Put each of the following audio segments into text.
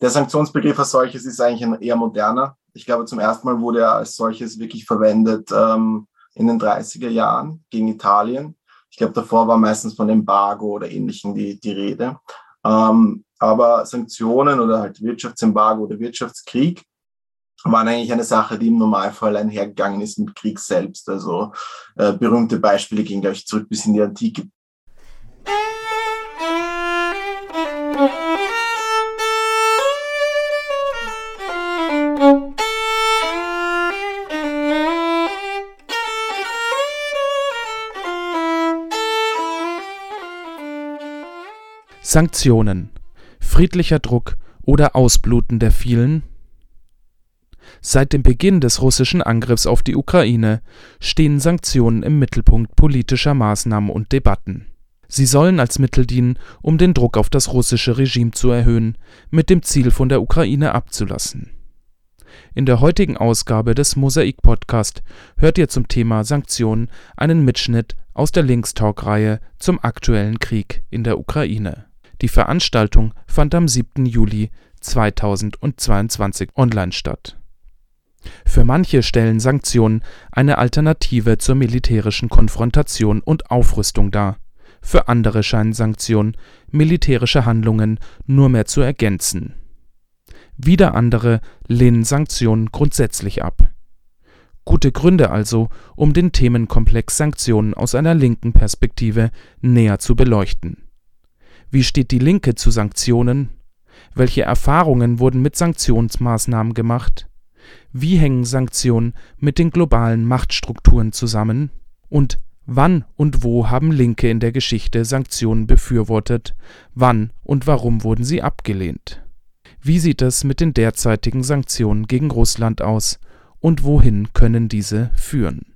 Der Sanktionsbegriff als solches ist eigentlich ein eher moderner. Ich glaube, zum ersten Mal wurde er als solches wirklich verwendet ähm, in den 30er Jahren gegen Italien. Ich glaube, davor war meistens von Embargo oder Ähnlichem die, die Rede. Ähm, aber Sanktionen oder halt Wirtschaftsembargo oder Wirtschaftskrieg waren eigentlich eine Sache, die im Normalfall einhergegangen ist mit Krieg selbst. Also äh, berühmte Beispiele gehen, glaube ich, zurück bis in die Antike. Sanktionen, friedlicher Druck oder Ausbluten der vielen? Seit dem Beginn des russischen Angriffs auf die Ukraine stehen Sanktionen im Mittelpunkt politischer Maßnahmen und Debatten. Sie sollen als Mittel dienen, um den Druck auf das russische Regime zu erhöhen, mit dem Ziel, von der Ukraine abzulassen. In der heutigen Ausgabe des Mosaik Podcast hört ihr zum Thema Sanktionen einen Mitschnitt aus der Linkstalk-Reihe zum aktuellen Krieg in der Ukraine. Die Veranstaltung fand am 7. Juli 2022 online statt. Für manche stellen Sanktionen eine Alternative zur militärischen Konfrontation und Aufrüstung dar. Für andere scheinen Sanktionen militärische Handlungen nur mehr zu ergänzen. Wieder andere lehnen Sanktionen grundsätzlich ab. Gute Gründe also, um den Themenkomplex Sanktionen aus einer linken Perspektive näher zu beleuchten. Wie steht die Linke zu Sanktionen? Welche Erfahrungen wurden mit Sanktionsmaßnahmen gemacht? Wie hängen Sanktionen mit den globalen Machtstrukturen zusammen? Und wann und wo haben Linke in der Geschichte Sanktionen befürwortet? Wann und warum wurden sie abgelehnt? Wie sieht es mit den derzeitigen Sanktionen gegen Russland aus? Und wohin können diese führen?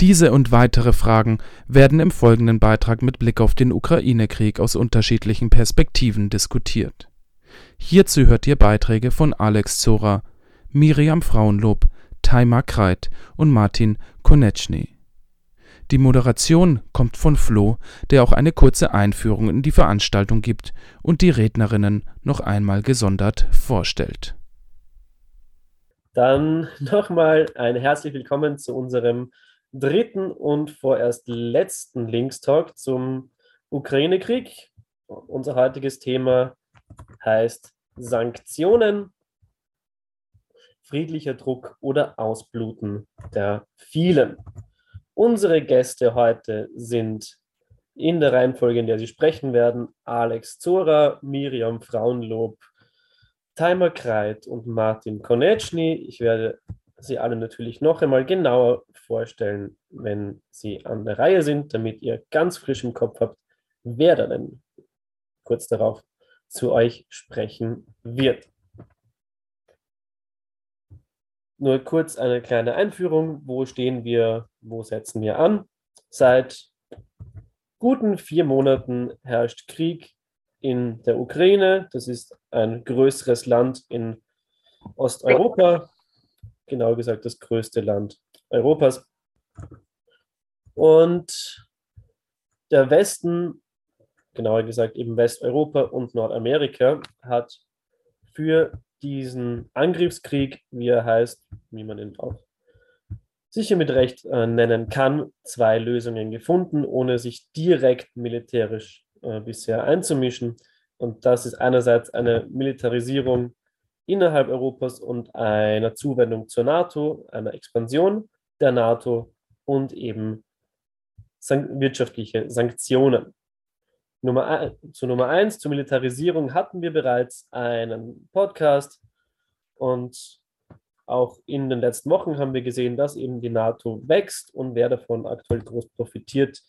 Diese und weitere Fragen werden im folgenden Beitrag mit Blick auf den Ukraine-Krieg aus unterschiedlichen Perspektiven diskutiert. Hierzu hört ihr Beiträge von Alex Zora, Miriam Frauenlob, Taima Kreit und Martin Konechny. Die Moderation kommt von Flo, der auch eine kurze Einführung in die Veranstaltung gibt und die Rednerinnen noch einmal gesondert vorstellt. Dann nochmal ein herzlich willkommen zu unserem dritten und vorerst letzten Linkstalk zum Ukraine-Krieg. Unser heutiges Thema heißt Sanktionen, friedlicher Druck oder Ausbluten der vielen. Unsere Gäste heute sind in der Reihenfolge, in der sie sprechen werden, Alex Zora, Miriam Frauenlob, Timer Kreit und Martin Konechny. Ich werde sie alle natürlich noch einmal genauer vorstellen, wenn sie an der Reihe sind, damit ihr ganz frisch im Kopf habt, wer da denn kurz darauf zu euch sprechen wird. Nur kurz eine kleine Einführung. Wo stehen wir? Wo setzen wir an? Seit guten vier Monaten herrscht Krieg in der Ukraine. Das ist ein größeres Land in Osteuropa genau gesagt das größte Land Europas. Und der Westen, genauer gesagt eben Westeuropa und Nordamerika, hat für diesen Angriffskrieg, wie er heißt, wie man ihn auch sicher mit Recht äh, nennen kann, zwei Lösungen gefunden, ohne sich direkt militärisch äh, bisher einzumischen. Und das ist einerseits eine Militarisierung innerhalb Europas und einer Zuwendung zur NATO, einer Expansion der NATO und eben san wirtschaftliche Sanktionen. Nummer, zu Nummer eins, zur Militarisierung hatten wir bereits einen Podcast und auch in den letzten Wochen haben wir gesehen, dass eben die NATO wächst und wer davon aktuell groß profitiert,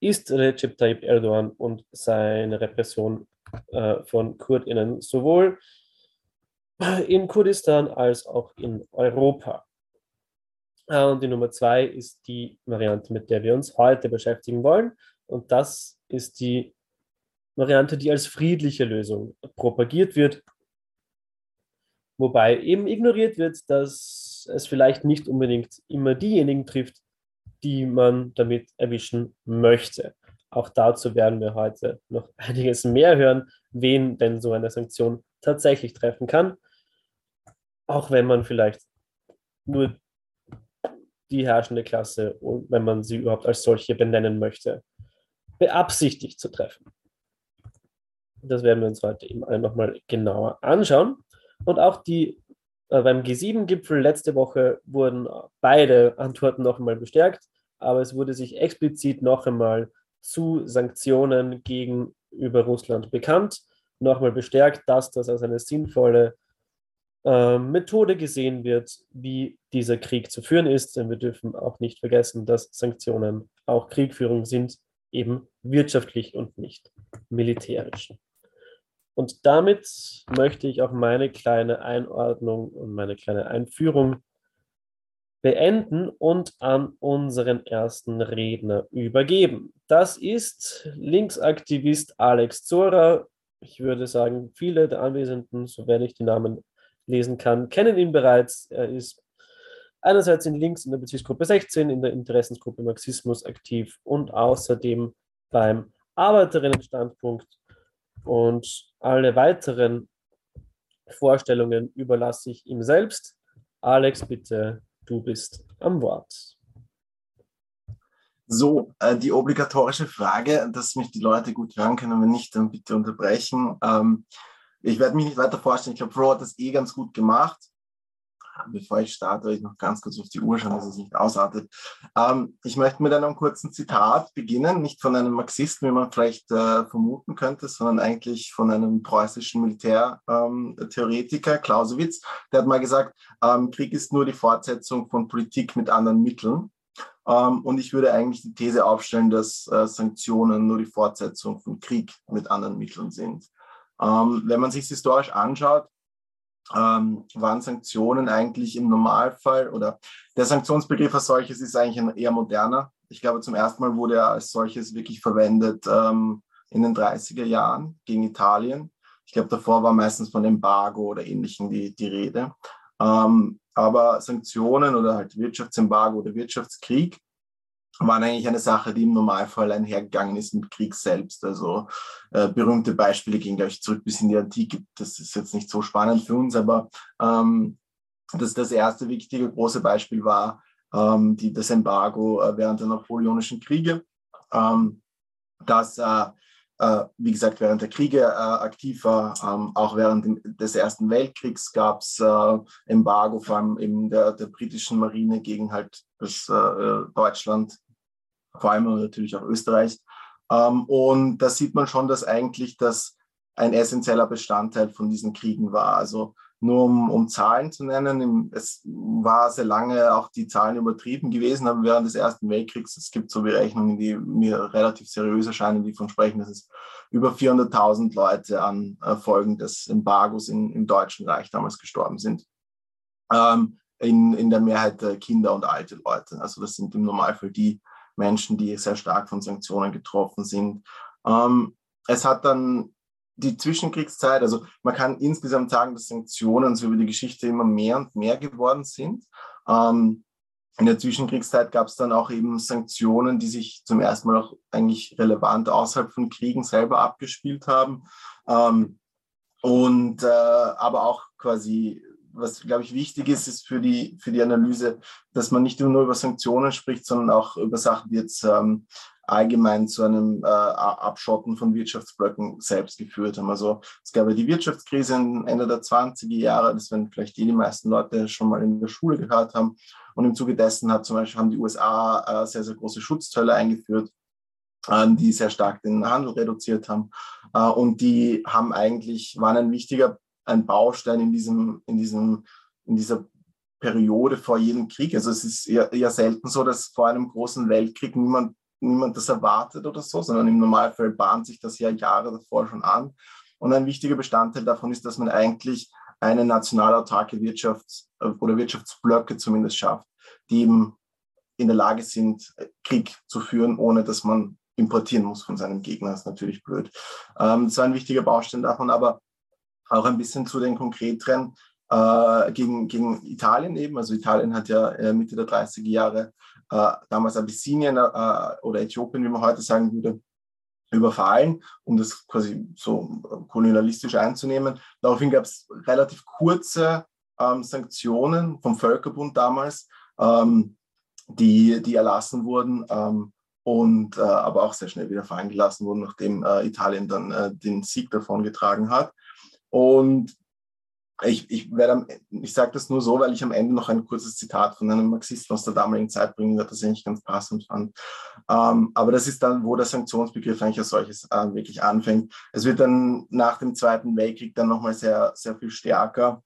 ist Recep Tayyip Erdogan und seine Repression äh, von KurdInnen sowohl in Kurdistan als auch in Europa. Äh, und die Nummer zwei ist die Variante, mit der wir uns heute beschäftigen wollen. Und das ist die Variante, die als friedliche Lösung propagiert wird, wobei eben ignoriert wird, dass es vielleicht nicht unbedingt immer diejenigen trifft, die man damit erwischen möchte. auch dazu werden wir heute noch einiges mehr hören, wen denn so eine Sanktion tatsächlich treffen kann. Auch wenn man vielleicht nur die herrschende Klasse, wenn man sie überhaupt als solche benennen möchte, beabsichtigt zu treffen. Das werden wir uns heute eben nochmal genauer anschauen. Und auch die äh, beim G7-Gipfel letzte Woche wurden beide Antworten noch einmal bestärkt, aber es wurde sich explizit noch einmal zu Sanktionen gegenüber Russland bekannt, noch einmal bestärkt, dass das als eine sinnvolle Methode gesehen wird, wie dieser Krieg zu führen ist. Denn wir dürfen auch nicht vergessen, dass Sanktionen auch Kriegführung sind, eben wirtschaftlich und nicht militärisch. Und damit möchte ich auch meine kleine Einordnung und meine kleine Einführung beenden und an unseren ersten Redner übergeben. Das ist Linksaktivist Alex Zora. Ich würde sagen, viele der Anwesenden, sofern ich die Namen lesen kann, kennen ihn bereits. Er ist einerseits in Links in der Bezirksgruppe 16, in der Interessensgruppe Marxismus aktiv und außerdem beim Arbeiterinnenstandpunkt und alle weiteren Vorstellungen überlasse ich ihm selbst. Alex, bitte, du bist am Wort. So, äh, die obligatorische Frage, dass mich die Leute gut hören können, wenn nicht, dann bitte unterbrechen. Ähm, ich werde mich nicht weiter vorstellen. Ich glaube, Flo hat das eh ganz gut gemacht bevor ich starte, ich noch ganz kurz auf die Uhr schauen, dass es nicht ausartet. Ähm, ich möchte mit einem kurzen Zitat beginnen, nicht von einem Marxisten, wie man vielleicht äh, vermuten könnte, sondern eigentlich von einem preußischen Militärtheoretiker, ähm, Clausewitz. Der hat mal gesagt, ähm, Krieg ist nur die Fortsetzung von Politik mit anderen Mitteln. Ähm, und ich würde eigentlich die These aufstellen, dass äh, Sanktionen nur die Fortsetzung von Krieg mit anderen Mitteln sind. Ähm, wenn man sich historisch anschaut, ähm, waren Sanktionen eigentlich im Normalfall oder der Sanktionsbegriff als solches ist eigentlich ein eher moderner. Ich glaube, zum ersten Mal wurde er als solches wirklich verwendet ähm, in den 30er Jahren gegen Italien. Ich glaube, davor war meistens von Embargo oder Ähnlichem die, die Rede. Ähm, aber Sanktionen oder halt Wirtschaftsembargo oder Wirtschaftskrieg waren eigentlich eine Sache, die im Normalfall einhergegangen ist mit Krieg selbst. Also äh, berühmte Beispiele gehen, glaube ich, zurück bis in die Antike. Das ist jetzt nicht so spannend für uns, aber ähm, das, das erste wichtige große Beispiel war ähm, die, das Embargo äh, während der Napoleonischen Kriege, ähm, das, äh, äh, wie gesagt, während der Kriege äh, aktiv war. Ähm, auch während des Ersten Weltkriegs gab es äh, Embargo, vor allem eben der, der britischen Marine gegen halt das Deutschland vor allem natürlich auch Österreich. Ähm, und da sieht man schon, dass eigentlich das ein essentieller Bestandteil von diesen Kriegen war. Also nur um, um Zahlen zu nennen, es war sehr lange auch die Zahlen übertrieben gewesen, aber während des Ersten Weltkriegs, es gibt so Berechnungen, die mir relativ seriös erscheinen, die von sprechen, dass es über 400.000 Leute an Folgen des Embargos in, im Deutschen Reich damals gestorben sind. Ähm, in, in der Mehrheit Kinder und alte Leute. Also das sind im Normalfall die, Menschen, die sehr stark von Sanktionen getroffen sind. Ähm, es hat dann die Zwischenkriegszeit, also man kann insgesamt sagen, dass Sanktionen so über die Geschichte immer mehr und mehr geworden sind. Ähm, in der Zwischenkriegszeit gab es dann auch eben Sanktionen, die sich zum ersten Mal auch eigentlich relevant außerhalb von Kriegen selber abgespielt haben. Ähm, und äh, aber auch quasi was, glaube ich, wichtig ist, ist für die, für die Analyse, dass man nicht nur über Sanktionen spricht, sondern auch über Sachen, die jetzt ähm, allgemein zu einem äh, Abschotten von Wirtschaftsblöcken selbst geführt haben. Also es gab ja die Wirtschaftskrise Ende der 20er Jahre, das werden vielleicht die, die meisten Leute schon mal in der Schule gehört haben. Und im Zuge dessen hat zum Beispiel haben die USA äh, sehr, sehr große Schutzzölle eingeführt ähm, die sehr stark den Handel reduziert haben. Äh, und die haben eigentlich, waren ein wichtiger ein Baustein in diesem, in diesem, in dieser Periode vor jedem Krieg. Also es ist eher, eher selten so, dass vor einem großen Weltkrieg niemand, niemand das erwartet oder so, sondern im Normalfall bahnt sich das ja Jahre davor schon an. Und ein wichtiger Bestandteil davon ist, dass man eigentlich eine national autarke Wirtschafts- oder Wirtschaftsblöcke zumindest schafft, die eben in der Lage sind, Krieg zu führen, ohne dass man importieren muss von seinem Gegner. Das ist natürlich blöd. Ähm, das war ein wichtiger Baustein davon, aber auch ein bisschen zu den konkreteren äh, gegen, gegen Italien eben. Also Italien hat ja äh, Mitte der 30er Jahre äh, damals Abyssinien äh, oder Äthiopien, wie man heute sagen würde, überfallen, um das quasi so kolonialistisch einzunehmen. Daraufhin gab es relativ kurze ähm, Sanktionen vom Völkerbund damals, ähm, die, die erlassen wurden ähm, und äh, aber auch sehr schnell wieder fallen gelassen wurden, nachdem äh, Italien dann äh, den Sieg davon getragen hat. Und ich, ich, ich sage das nur so, weil ich am Ende noch ein kurzes Zitat von einem Marxisten aus der damaligen Zeit bringen werde, das ich eigentlich ganz passend fand. Ähm, aber das ist dann, wo der Sanktionsbegriff eigentlich als solches äh, wirklich anfängt. Es wird dann nach dem Zweiten Weltkrieg dann nochmal sehr, sehr viel stärker.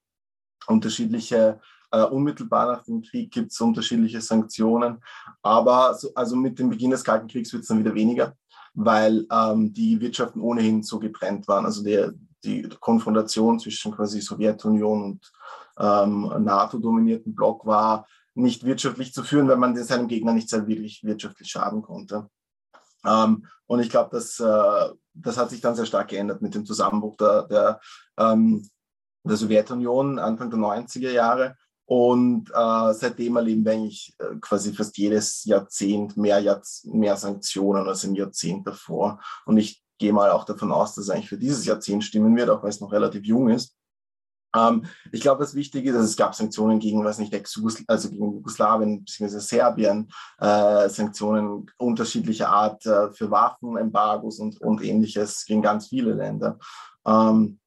Unterschiedliche, äh, unmittelbar nach dem Krieg gibt es unterschiedliche Sanktionen. Aber so, also mit dem Beginn des Kalten Kriegs wird es dann wieder weniger weil ähm, die Wirtschaften ohnehin so getrennt waren. Also der, die Konfrontation zwischen quasi Sowjetunion und ähm, NATO-dominierten Block war nicht wirtschaftlich zu führen, weil man seinem Gegner nicht sehr wirklich wirtschaftlich schaden konnte. Ähm, und ich glaube, das, äh, das hat sich dann sehr stark geändert mit dem Zusammenbruch der, der, ähm, der Sowjetunion Anfang der 90er Jahre. Und äh, seitdem erleben wir eigentlich äh, quasi fast jedes Jahrzehnt mehr, Jahrz mehr Sanktionen als im Jahrzehnt davor. Und ich gehe mal auch davon aus, dass es eigentlich für dieses Jahrzehnt stimmen wird, auch weil es noch relativ jung ist. Ähm, ich glaube, das Wichtige ist, es gab Sanktionen gegen, was nicht, also gegen Jugoslawien bzw. Serbien, äh, Sanktionen unterschiedlicher Art äh, für Waffenembargos und, und ähnliches gegen ganz viele Länder. Ähm,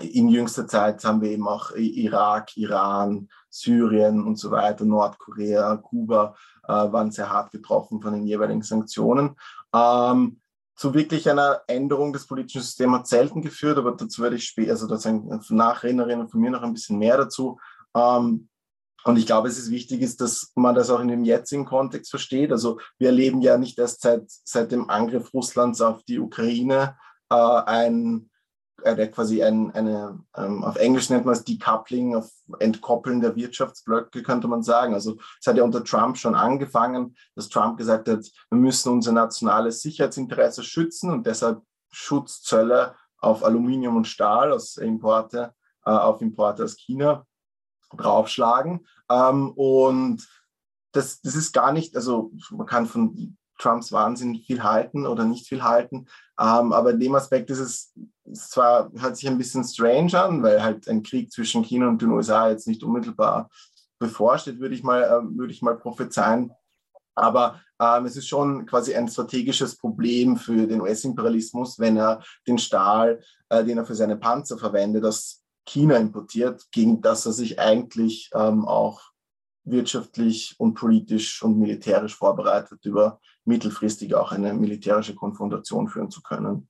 in jüngster Zeit haben wir eben auch Irak, Iran, Syrien und so weiter, Nordkorea, Kuba äh, waren sehr hart getroffen von den jeweiligen Sanktionen. Ähm, zu wirklich einer Änderung des politischen Systems hat selten geführt, aber dazu werde ich später, also da sagen Nachrednerinnen von mir noch ein bisschen mehr dazu. Ähm, und ich glaube, es ist wichtig, ist, dass man das auch in dem jetzigen Kontext versteht. Also wir erleben ja nicht erst seit, seit dem Angriff Russlands auf die Ukraine äh, ein äh, quasi ein, eine, ähm, auf Englisch nennt man es Decoupling, auf Entkoppeln der Wirtschaftsblöcke, könnte man sagen. Also es hat ja unter Trump schon angefangen, dass Trump gesagt hat, wir müssen unser nationales Sicherheitsinteresse schützen und deshalb Schutzzölle auf Aluminium und Stahl aus Importe, äh, auf Importe aus China draufschlagen. Ähm, und das, das ist gar nicht, also man kann von Trumps Wahnsinn viel halten oder nicht viel halten. Ähm, aber in dem Aspekt ist es, es zwar, hört sich ein bisschen strange an, weil halt ein Krieg zwischen China und den USA jetzt nicht unmittelbar bevorsteht, würde ich mal, äh, würde ich mal prophezeien. Aber ähm, es ist schon quasi ein strategisches Problem für den US-Imperialismus, wenn er den Stahl, äh, den er für seine Panzer verwendet, aus China importiert, gegen das er sich eigentlich ähm, auch wirtschaftlich und politisch und militärisch vorbereitet, über mittelfristig auch eine militärische Konfrontation führen zu können.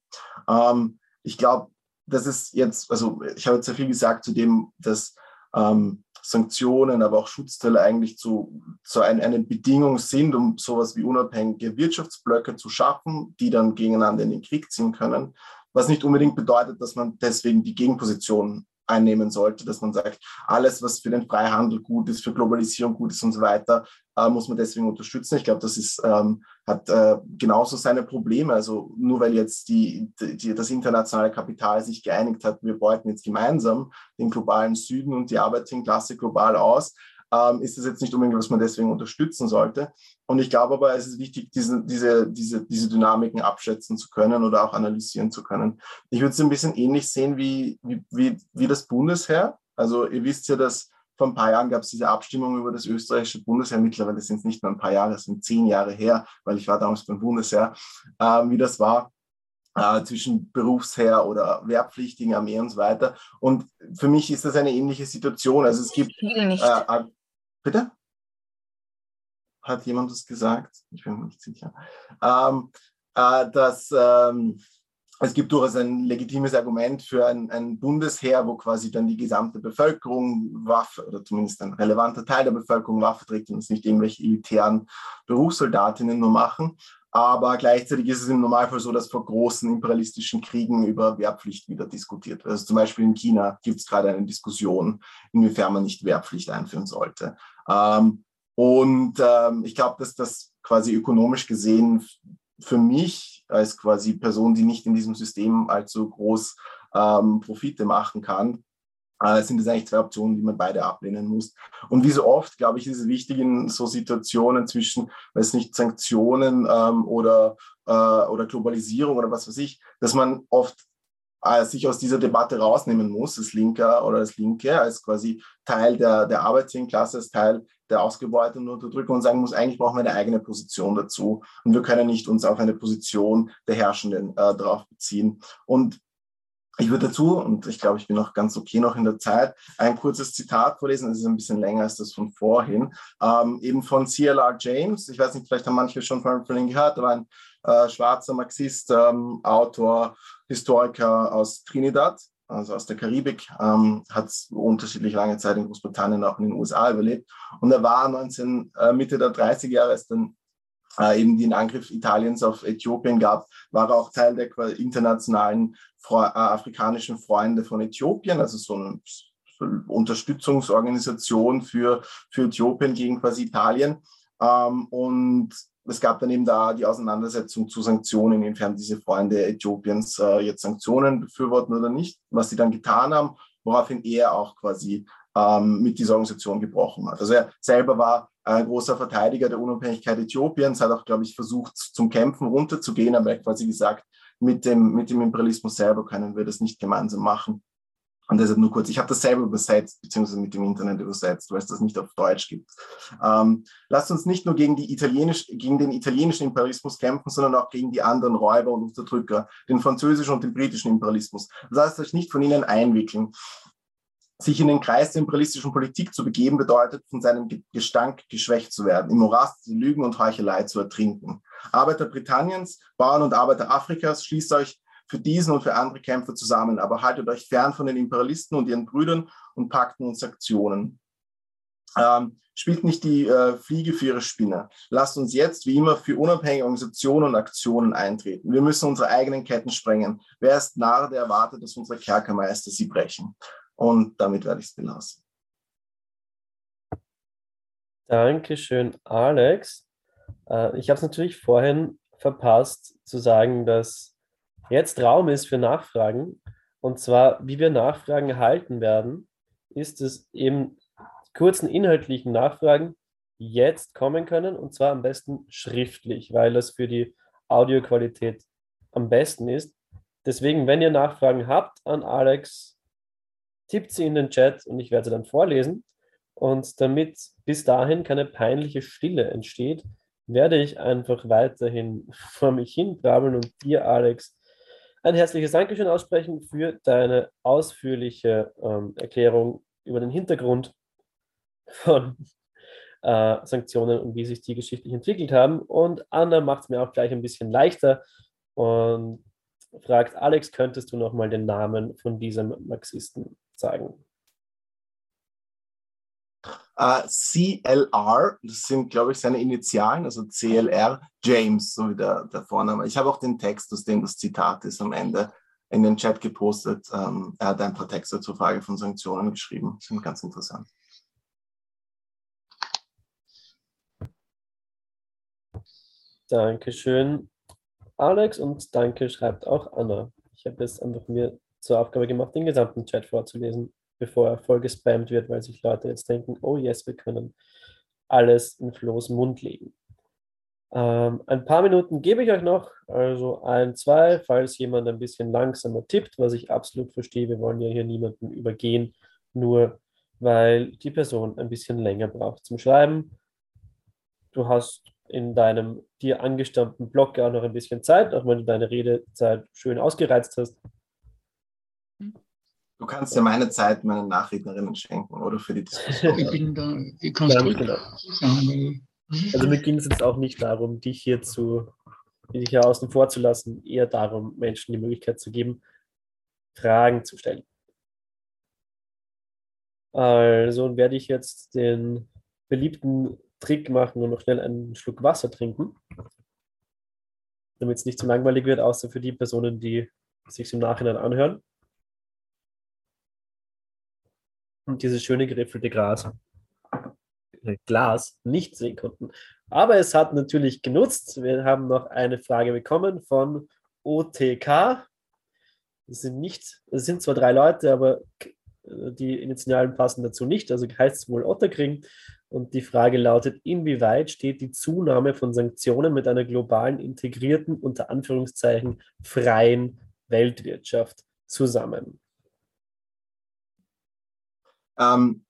Ähm, ich glaube, das ist jetzt, also ich habe jetzt sehr viel gesagt zu dem, dass ähm, Sanktionen, aber auch Schutzteile eigentlich zu, zu ein, eine Bedingung sind, um sowas wie unabhängige Wirtschaftsblöcke zu schaffen, die dann gegeneinander in den Krieg ziehen können. Was nicht unbedingt bedeutet, dass man deswegen die Gegenposition einnehmen sollte, dass man sagt, alles, was für den Freihandel gut ist, für Globalisierung gut ist und so weiter, äh, muss man deswegen unterstützen. Ich glaube, das ist, ähm, hat äh, genauso seine Probleme. Also nur weil jetzt die, die, das internationale Kapital sich geeinigt hat, wir beuten jetzt gemeinsam den globalen Süden und die Arbeiterklasse global aus, ähm, ist das jetzt nicht unbedingt, was man deswegen unterstützen sollte. Und ich glaube aber, es ist wichtig, diese, diese, diese, diese Dynamiken abschätzen zu können oder auch analysieren zu können. Ich würde es ein bisschen ähnlich sehen wie, wie, wie, wie das Bundesheer. Also ihr wisst ja, dass vor ein paar Jahren gab es diese Abstimmung über das österreichische Bundesheer. Mittlerweile sind es nicht nur ein paar Jahre, es sind zehn Jahre her, weil ich war damals beim Bundesheer, äh, wie das war. Äh, zwischen Berufsheer oder wehrpflichtigen Armee und so weiter. Und für mich ist das eine ähnliche Situation. Also es gibt äh, Bitte? Hat jemand das gesagt? Ich bin mir nicht sicher. Ähm, äh, dass ähm, es gibt durchaus ein legitimes Argument für ein, ein, Bundesheer, wo quasi dann die gesamte Bevölkerung Waffe oder zumindest ein relevanter Teil der Bevölkerung Waffe trägt und es nicht irgendwelche elitären Berufssoldatinnen nur machen. Aber gleichzeitig ist es im Normalfall so, dass vor großen imperialistischen Kriegen über Wehrpflicht wieder diskutiert wird. Also zum Beispiel in China gibt es gerade eine Diskussion, inwiefern man nicht Wehrpflicht einführen sollte. Ähm, und ähm, ich glaube, dass das quasi ökonomisch gesehen für mich als quasi Person, die nicht in diesem System allzu groß ähm, Profite machen kann, äh, sind das eigentlich zwei Optionen, die man beide ablehnen muss. Und wie so oft, glaube ich, ist es wichtig in so Situationen zwischen, weiß nicht, Sanktionen ähm, oder, äh, oder Globalisierung oder was weiß ich, dass man oft äh, sich aus dieser Debatte rausnehmen muss, als Linker oder als Linke, als quasi Teil der, der Arbeitsklasse, als Teil der Ausgebeuteten und Unterdrückung und sagen muss, eigentlich brauchen wir eine eigene Position dazu und wir können nicht uns auf eine Position der Herrschenden äh, darauf beziehen. Und ich würde dazu, und ich glaube, ich bin noch ganz okay noch in der Zeit, ein kurzes Zitat vorlesen. Es ist ein bisschen länger als das von vorhin. Ähm, eben von C.L.R. James. Ich weiß nicht, vielleicht haben manche schon von, ihm gehört, aber ein äh, schwarzer Marxist, ähm, Autor, Historiker aus Trinidad, also aus der Karibik, ähm, hat unterschiedlich lange Zeit in Großbritannien, auch in den USA überlebt. Und er war 19, äh, Mitte der 30er Jahre, als dann äh, eben den Angriff Italiens auf Äthiopien gab, war er auch Teil der internationalen Fre äh, afrikanischen Freunde von Äthiopien, also so eine Unterstützungsorganisation für, für Äthiopien gegen quasi Italien. Ähm, und es gab dann eben da die Auseinandersetzung zu Sanktionen, inwiefern diese Freunde Äthiopiens äh, jetzt Sanktionen befürworten oder nicht, was sie dann getan haben, woraufhin er auch quasi ähm, mit dieser Organisation gebrochen hat. Also er selber war ein großer Verteidiger der Unabhängigkeit Äthiopiens, hat auch, glaube ich, versucht, zum Kämpfen runterzugehen, aber er quasi gesagt, mit dem, mit dem Imperialismus selber können wir das nicht gemeinsam machen. Und deshalb nur kurz, ich habe das selber übersetzt, beziehungsweise mit dem Internet übersetzt, weil es das nicht auf Deutsch gibt. Ähm, lasst uns nicht nur gegen, die Italienisch, gegen den italienischen Imperialismus kämpfen, sondern auch gegen die anderen Räuber und Unterdrücker, den französischen und den britischen Imperialismus. Heißt, euch nicht von ihnen einwickeln. Sich in den Kreis der imperialistischen Politik zu begeben, bedeutet, von seinem Gestank geschwächt zu werden, im Morast Lügen und Heuchelei zu ertrinken. Arbeiter Britanniens, Bauern und Arbeiter Afrikas, schließt euch für diesen und für andere Kämpfer zusammen, aber haltet euch fern von den Imperialisten und ihren Brüdern und Pakten und Sanktionen. Ähm, spielt nicht die äh, Fliege für ihre Spinne. Lasst uns jetzt wie immer für unabhängige Organisationen und Aktionen eintreten. Wir müssen unsere eigenen Ketten sprengen. Wer ist Narr, der erwartet, dass unsere Kerkermeister sie brechen? Und damit werde ich es belassen. Dankeschön, Alex. Äh, ich habe es natürlich vorhin verpasst zu sagen, dass jetzt Raum ist für Nachfragen. Und zwar, wie wir Nachfragen erhalten werden, ist es eben kurzen inhaltlichen Nachfragen jetzt kommen können und zwar am besten schriftlich, weil das für die Audioqualität am besten ist. Deswegen, wenn ihr Nachfragen habt an Alex, tippt sie in den Chat und ich werde sie dann vorlesen. Und damit bis dahin keine peinliche Stille entsteht, werde ich einfach weiterhin vor mich hin brabbeln und dir, Alex, ein herzliches Dankeschön aussprechen für deine ausführliche ähm, Erklärung über den Hintergrund von äh, Sanktionen und wie sich die geschichtlich entwickelt haben. Und Anna macht es mir auch gleich ein bisschen leichter und fragt, Alex, könntest du nochmal den Namen von diesem Marxisten sagen? Uh, äh, CLR, das sind, glaube ich, seine Initialen, also CLR, James, so wie der, der Vorname. Ich habe auch den Text, aus dem das Zitat ist, am Ende in den Chat gepostet. Ähm, er hat ein paar Texte zur Frage von Sanktionen geschrieben. Das sind ganz interessant. Dankeschön, Alex, und danke schreibt auch Anna. Ich habe es einfach mir zur Aufgabe gemacht, den gesamten Chat vorzulesen bevor er voll gespammt wird, weil sich Leute jetzt denken, oh yes, wir können alles in Flo's Mund legen. Ähm, ein paar Minuten gebe ich euch noch, also ein, zwei, falls jemand ein bisschen langsamer tippt, was ich absolut verstehe. Wir wollen ja hier niemanden übergehen, nur weil die Person ein bisschen länger braucht zum Schreiben. Du hast in deinem dir angestammten Blog auch noch ein bisschen Zeit, auch wenn du deine Redezeit schön ausgereizt hast. Du kannst ja meine Zeit meinen Nachrednerinnen schenken, oder für die Diskussion. Ich bin da, ich kann es genau. sagen. Also mir ging es jetzt auch nicht darum, dich hier zu, dich hier außen vor zu lassen, eher darum, Menschen die Möglichkeit zu geben, Fragen zu stellen. Also werde ich jetzt den beliebten Trick machen und noch schnell einen Schluck Wasser trinken, damit es nicht zu langweilig wird, außer für die Personen, die sich im Nachhinein anhören. Und dieses schöne geriffelte Gras, äh, Glas nicht sehen konnten. Aber es hat natürlich genutzt. Wir haben noch eine Frage bekommen von OTK. Es sind nicht, es sind zwar drei Leute, aber die Initialen passen dazu nicht, also heißt es wohl Otterkring. Und die Frage lautet, inwieweit steht die Zunahme von Sanktionen mit einer globalen, integrierten, unter Anführungszeichen freien Weltwirtschaft zusammen? Ähm,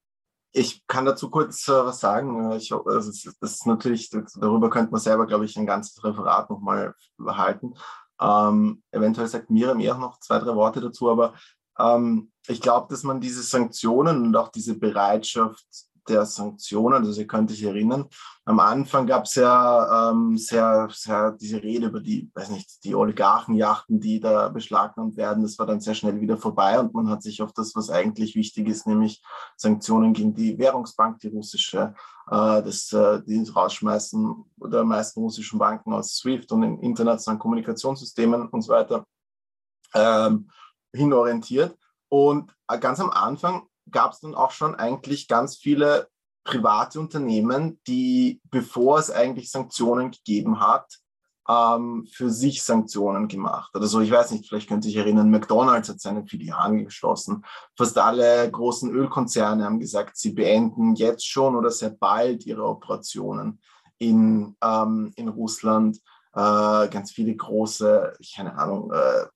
ich kann dazu kurz äh, was sagen. Ich, also, das ist natürlich, darüber könnte man selber, glaube ich, ein ganzes Referat nochmal halten. Ähm, eventuell sagt Miriam eher noch zwei, drei Worte dazu, aber ähm, ich glaube, dass man diese Sanktionen und auch diese Bereitschaft der Sanktionen, also ihr könnt euch erinnern, am Anfang gab es ja ähm, sehr, sehr diese Rede über die, weiß nicht, die Oligarchenjachten, die da beschlagnahmt werden. Das war dann sehr schnell wieder vorbei und man hat sich auf das, was eigentlich wichtig ist, nämlich Sanktionen gegen die Währungsbank, die russische, äh, das, äh, die Rausschmeißen der meisten russischen Banken aus SWIFT und in internationalen Kommunikationssystemen und so weiter ähm, hinorientiert. Und äh, ganz am Anfang gab es dann auch schon eigentlich ganz viele private Unternehmen, die, bevor es eigentlich Sanktionen gegeben hat, ähm, für sich Sanktionen gemacht. Also ich weiß nicht, vielleicht könnt ihr euch erinnern, McDonald's hat seine Filialen geschlossen. Fast alle großen Ölkonzerne haben gesagt, sie beenden jetzt schon oder sehr bald ihre Operationen in, ähm, in Russland. Äh, ganz viele große, keine Ahnung, äh,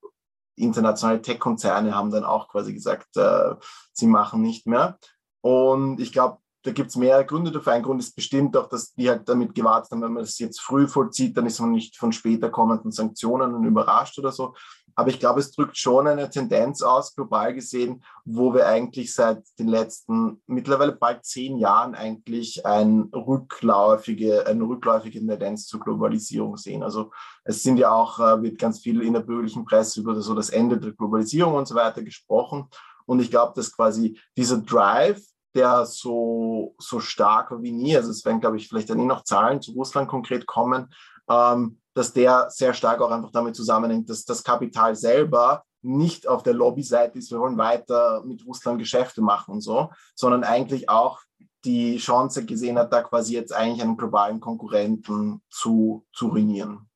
internationale Tech-Konzerne haben dann auch quasi gesagt, äh, sie machen nicht mehr. Und ich glaube, da gibt es mehrere Gründe dafür. Ein Grund ist bestimmt auch, dass die halt damit gewartet haben, wenn man das jetzt früh vollzieht, dann ist man nicht von später kommenden Sanktionen überrascht oder so. Aber ich glaube, es drückt schon eine Tendenz aus, global gesehen, wo wir eigentlich seit den letzten mittlerweile bald zehn Jahren eigentlich ein rückläufige, eine rückläufige Tendenz zur Globalisierung sehen. Also es sind ja auch, äh, wird ganz viel in der bürgerlichen Presse über so das Ende der Globalisierung und so weiter gesprochen. Und ich glaube, dass quasi dieser Drive, der so, so stark wie nie, also es werden, glaube ich, vielleicht dann eh noch Zahlen zu Russland konkret kommen, ähm, dass der sehr stark auch einfach damit zusammenhängt, dass das Kapital selber nicht auf der Lobbyseite ist, wir wollen weiter mit Russland Geschäfte machen und so, sondern eigentlich auch die Chance gesehen hat, da quasi jetzt eigentlich einen globalen Konkurrenten zu, zu ruinieren.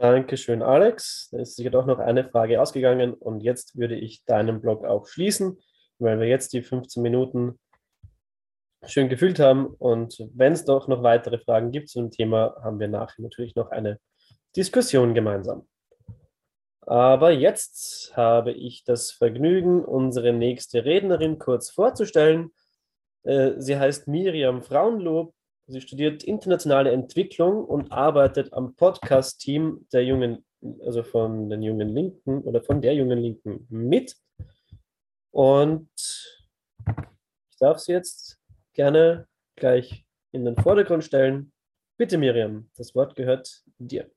Dankeschön, Alex. Da ist sicher doch noch eine Frage ausgegangen und jetzt würde ich deinen Blog auch schließen, weil wir jetzt die 15 Minuten schön gefüllt haben. Und wenn es doch noch weitere Fragen gibt zu dem Thema, haben wir nachher natürlich noch eine Diskussion gemeinsam. Aber jetzt habe ich das Vergnügen, unsere nächste Rednerin kurz vorzustellen. Äh, sie heißt Miriam Frauenlob. Sie studiert internationale Entwicklung und arbeitet am Podcast-Team der jungen, also von den jungen Linken oder von der jungen Linken mit. Und ich darf sie jetzt gerne gleich in den Vordergrund stellen. Bitte, Miriam, das Wort gehört dir.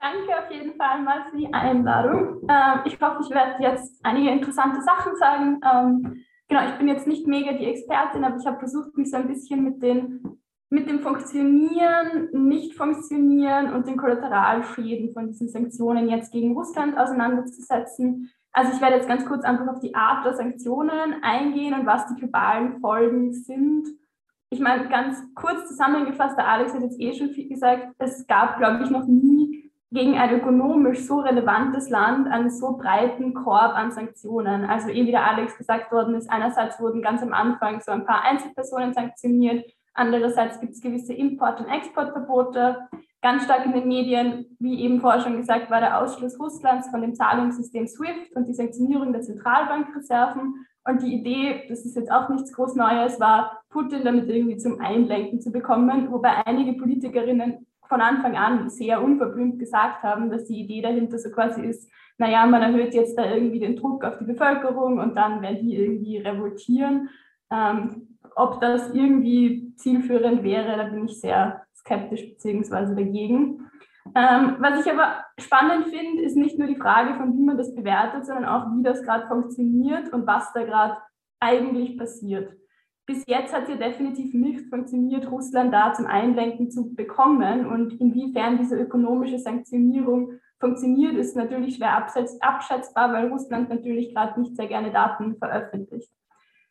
Danke auf jeden Fall mal für die Einladung. Ähm, ich hoffe, ich werde jetzt einige interessante Sachen sagen. Genau, ich bin jetzt nicht mega die Expertin, aber ich habe versucht, mich so ein bisschen mit, den, mit dem Funktionieren, Nicht-Funktionieren und den Kollateralschäden von diesen Sanktionen jetzt gegen Russland auseinanderzusetzen. Also ich werde jetzt ganz kurz einfach auf die Art der Sanktionen eingehen und was die globalen Folgen sind. Ich meine, ganz kurz zusammengefasst, der Alex hat jetzt eh schon viel gesagt, es gab, glaube ich, noch nie gegen ein ökonomisch so relevantes Land einen so breiten Korb an Sanktionen. Also eh wie der Alex gesagt worden ist, einerseits wurden ganz am Anfang so ein paar Einzelpersonen sanktioniert, andererseits gibt es gewisse Import- und Exportverbote. Ganz stark in den Medien, wie eben vorher schon gesagt, war der Ausschluss Russlands von dem Zahlungssystem SWIFT und die Sanktionierung der Zentralbankreserven. Und die Idee, das ist jetzt auch nichts groß Neues, war, Putin damit irgendwie zum Einlenken zu bekommen, wobei einige Politikerinnen von Anfang an sehr unverblümt gesagt haben, dass die Idee dahinter so quasi ist, naja, man erhöht jetzt da irgendwie den Druck auf die Bevölkerung und dann werden die irgendwie revoltieren. Ähm, ob das irgendwie zielführend wäre, da bin ich sehr skeptisch beziehungsweise dagegen. Ähm, was ich aber spannend finde, ist nicht nur die Frage von, wie man das bewertet, sondern auch, wie das gerade funktioniert und was da gerade eigentlich passiert. Bis jetzt hat es ja definitiv nicht funktioniert, Russland da zum Einlenken zu bekommen. Und inwiefern diese ökonomische Sanktionierung funktioniert, ist natürlich schwer abschätzbar, weil Russland natürlich gerade nicht sehr gerne Daten veröffentlicht.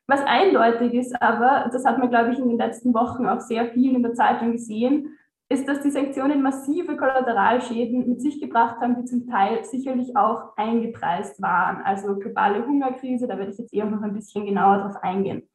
Was eindeutig ist aber, das hat man, glaube ich, in den letzten Wochen auch sehr viel in der Zeitung gesehen, ist, dass die Sanktionen massive Kollateralschäden mit sich gebracht haben, die zum Teil sicherlich auch eingepreist waren. Also globale Hungerkrise, da werde ich jetzt eher noch ein bisschen genauer darauf eingehen.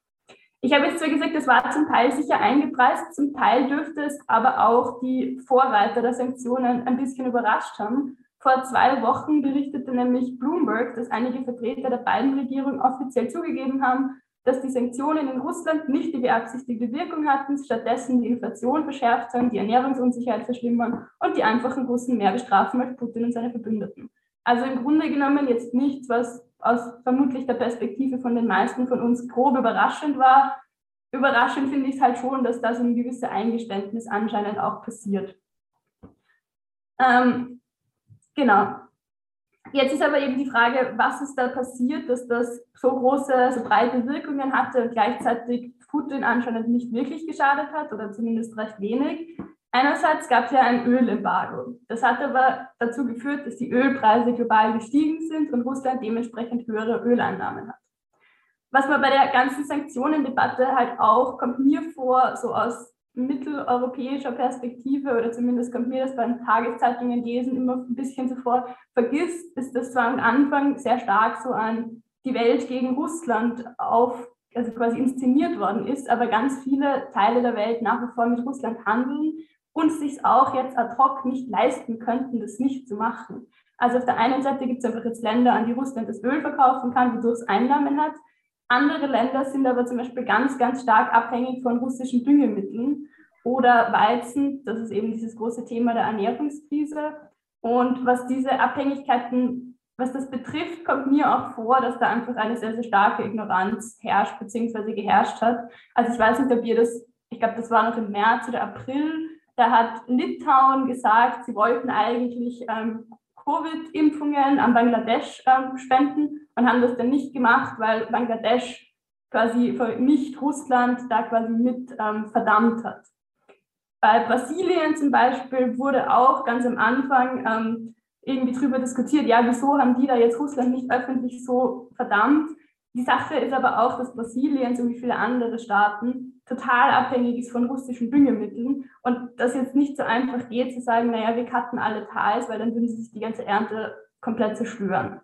Ich habe jetzt zwar gesagt, das war zum Teil sicher eingepreist, zum Teil dürfte es aber auch die Vorreiter der Sanktionen ein bisschen überrascht haben. Vor zwei Wochen berichtete nämlich Bloomberg, dass einige Vertreter der beiden Regierungen offiziell zugegeben haben, dass die Sanktionen in Russland nicht die beabsichtigte Wirkung hatten, stattdessen die Inflation verschärft haben, die Ernährungsunsicherheit verschlimmern und die einfachen Russen mehr bestrafen als Putin und seine Verbündeten. Also im Grunde genommen jetzt nichts, was aus vermutlich der Perspektive von den meisten von uns grob überraschend war. Überraschend finde ich es halt schon, dass da so ein gewisses Eingeständnis anscheinend auch passiert. Ähm, genau. Jetzt ist aber eben die Frage, was ist da passiert, dass das so große, so breite Wirkungen hatte und gleichzeitig Putin anscheinend nicht wirklich geschadet hat oder zumindest recht wenig. Einerseits gab es ja ein Ölembargo. Das hat aber dazu geführt, dass die Ölpreise global gestiegen sind und Russland dementsprechend höhere Öleinnahmen hat. Was man bei der ganzen Sanktionendebatte halt auch, kommt mir vor, so aus mitteleuropäischer Perspektive oder zumindest kommt mir das bei den Tageszeitungen lesen immer ein bisschen so vor, vergisst, ist das zwar am Anfang sehr stark so an die Welt gegen Russland auf, also quasi inszeniert worden ist, aber ganz viele Teile der Welt nach wie vor mit Russland handeln und sich auch jetzt ad hoc nicht leisten könnten, das nicht zu machen. Also auf der einen Seite gibt es einfach jetzt Länder, an die Russland das Öl verkaufen kann, wodurch es Einnahmen hat. Andere Länder sind aber zum Beispiel ganz, ganz stark abhängig von russischen Düngemitteln oder Weizen. Das ist eben dieses große Thema der Ernährungskrise. Und was diese Abhängigkeiten, was das betrifft, kommt mir auch vor, dass da einfach eine sehr, sehr starke Ignoranz herrscht bzw. geherrscht hat. Also ich weiß nicht, ob ihr das, ich glaube, das war noch im März oder April, da hat Litauen gesagt, sie wollten eigentlich ähm, Covid-Impfungen an Bangladesch ähm, spenden und haben das dann nicht gemacht, weil Bangladesch quasi nicht Russland da quasi mit ähm, verdammt hat. Bei Brasilien zum Beispiel wurde auch ganz am Anfang ähm, irgendwie darüber diskutiert, ja, wieso haben die da jetzt Russland nicht öffentlich so verdammt? Die Sache ist aber auch, dass Brasilien, so wie viele andere Staaten, total abhängig ist von russischen Düngemitteln und das jetzt nicht so einfach geht, zu sagen, naja, wir cutten alle Teils, weil dann würden sie sich die ganze Ernte komplett zerstören.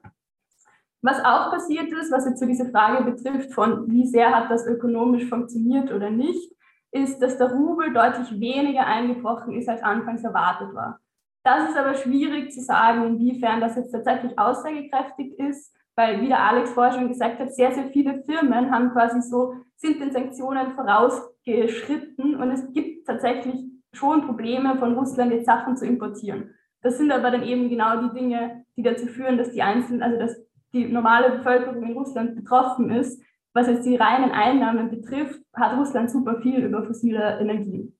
Was auch passiert ist, was jetzt so diese Frage betrifft, von wie sehr hat das ökonomisch funktioniert oder nicht, ist, dass der Rubel deutlich weniger eingebrochen ist, als anfangs erwartet war. Das ist aber schwierig zu sagen, inwiefern das jetzt tatsächlich aussagekräftig ist weil, wie der Alex vorher schon gesagt hat, sehr, sehr viele Firmen haben quasi so, sind den Sanktionen vorausgeschritten und es gibt tatsächlich schon Probleme von Russland jetzt Sachen zu importieren. Das sind aber dann eben genau die Dinge, die dazu führen, dass die einzelnen, also dass die normale Bevölkerung in Russland betroffen ist. Was jetzt die reinen Einnahmen betrifft, hat Russland super viel über fossile Energien.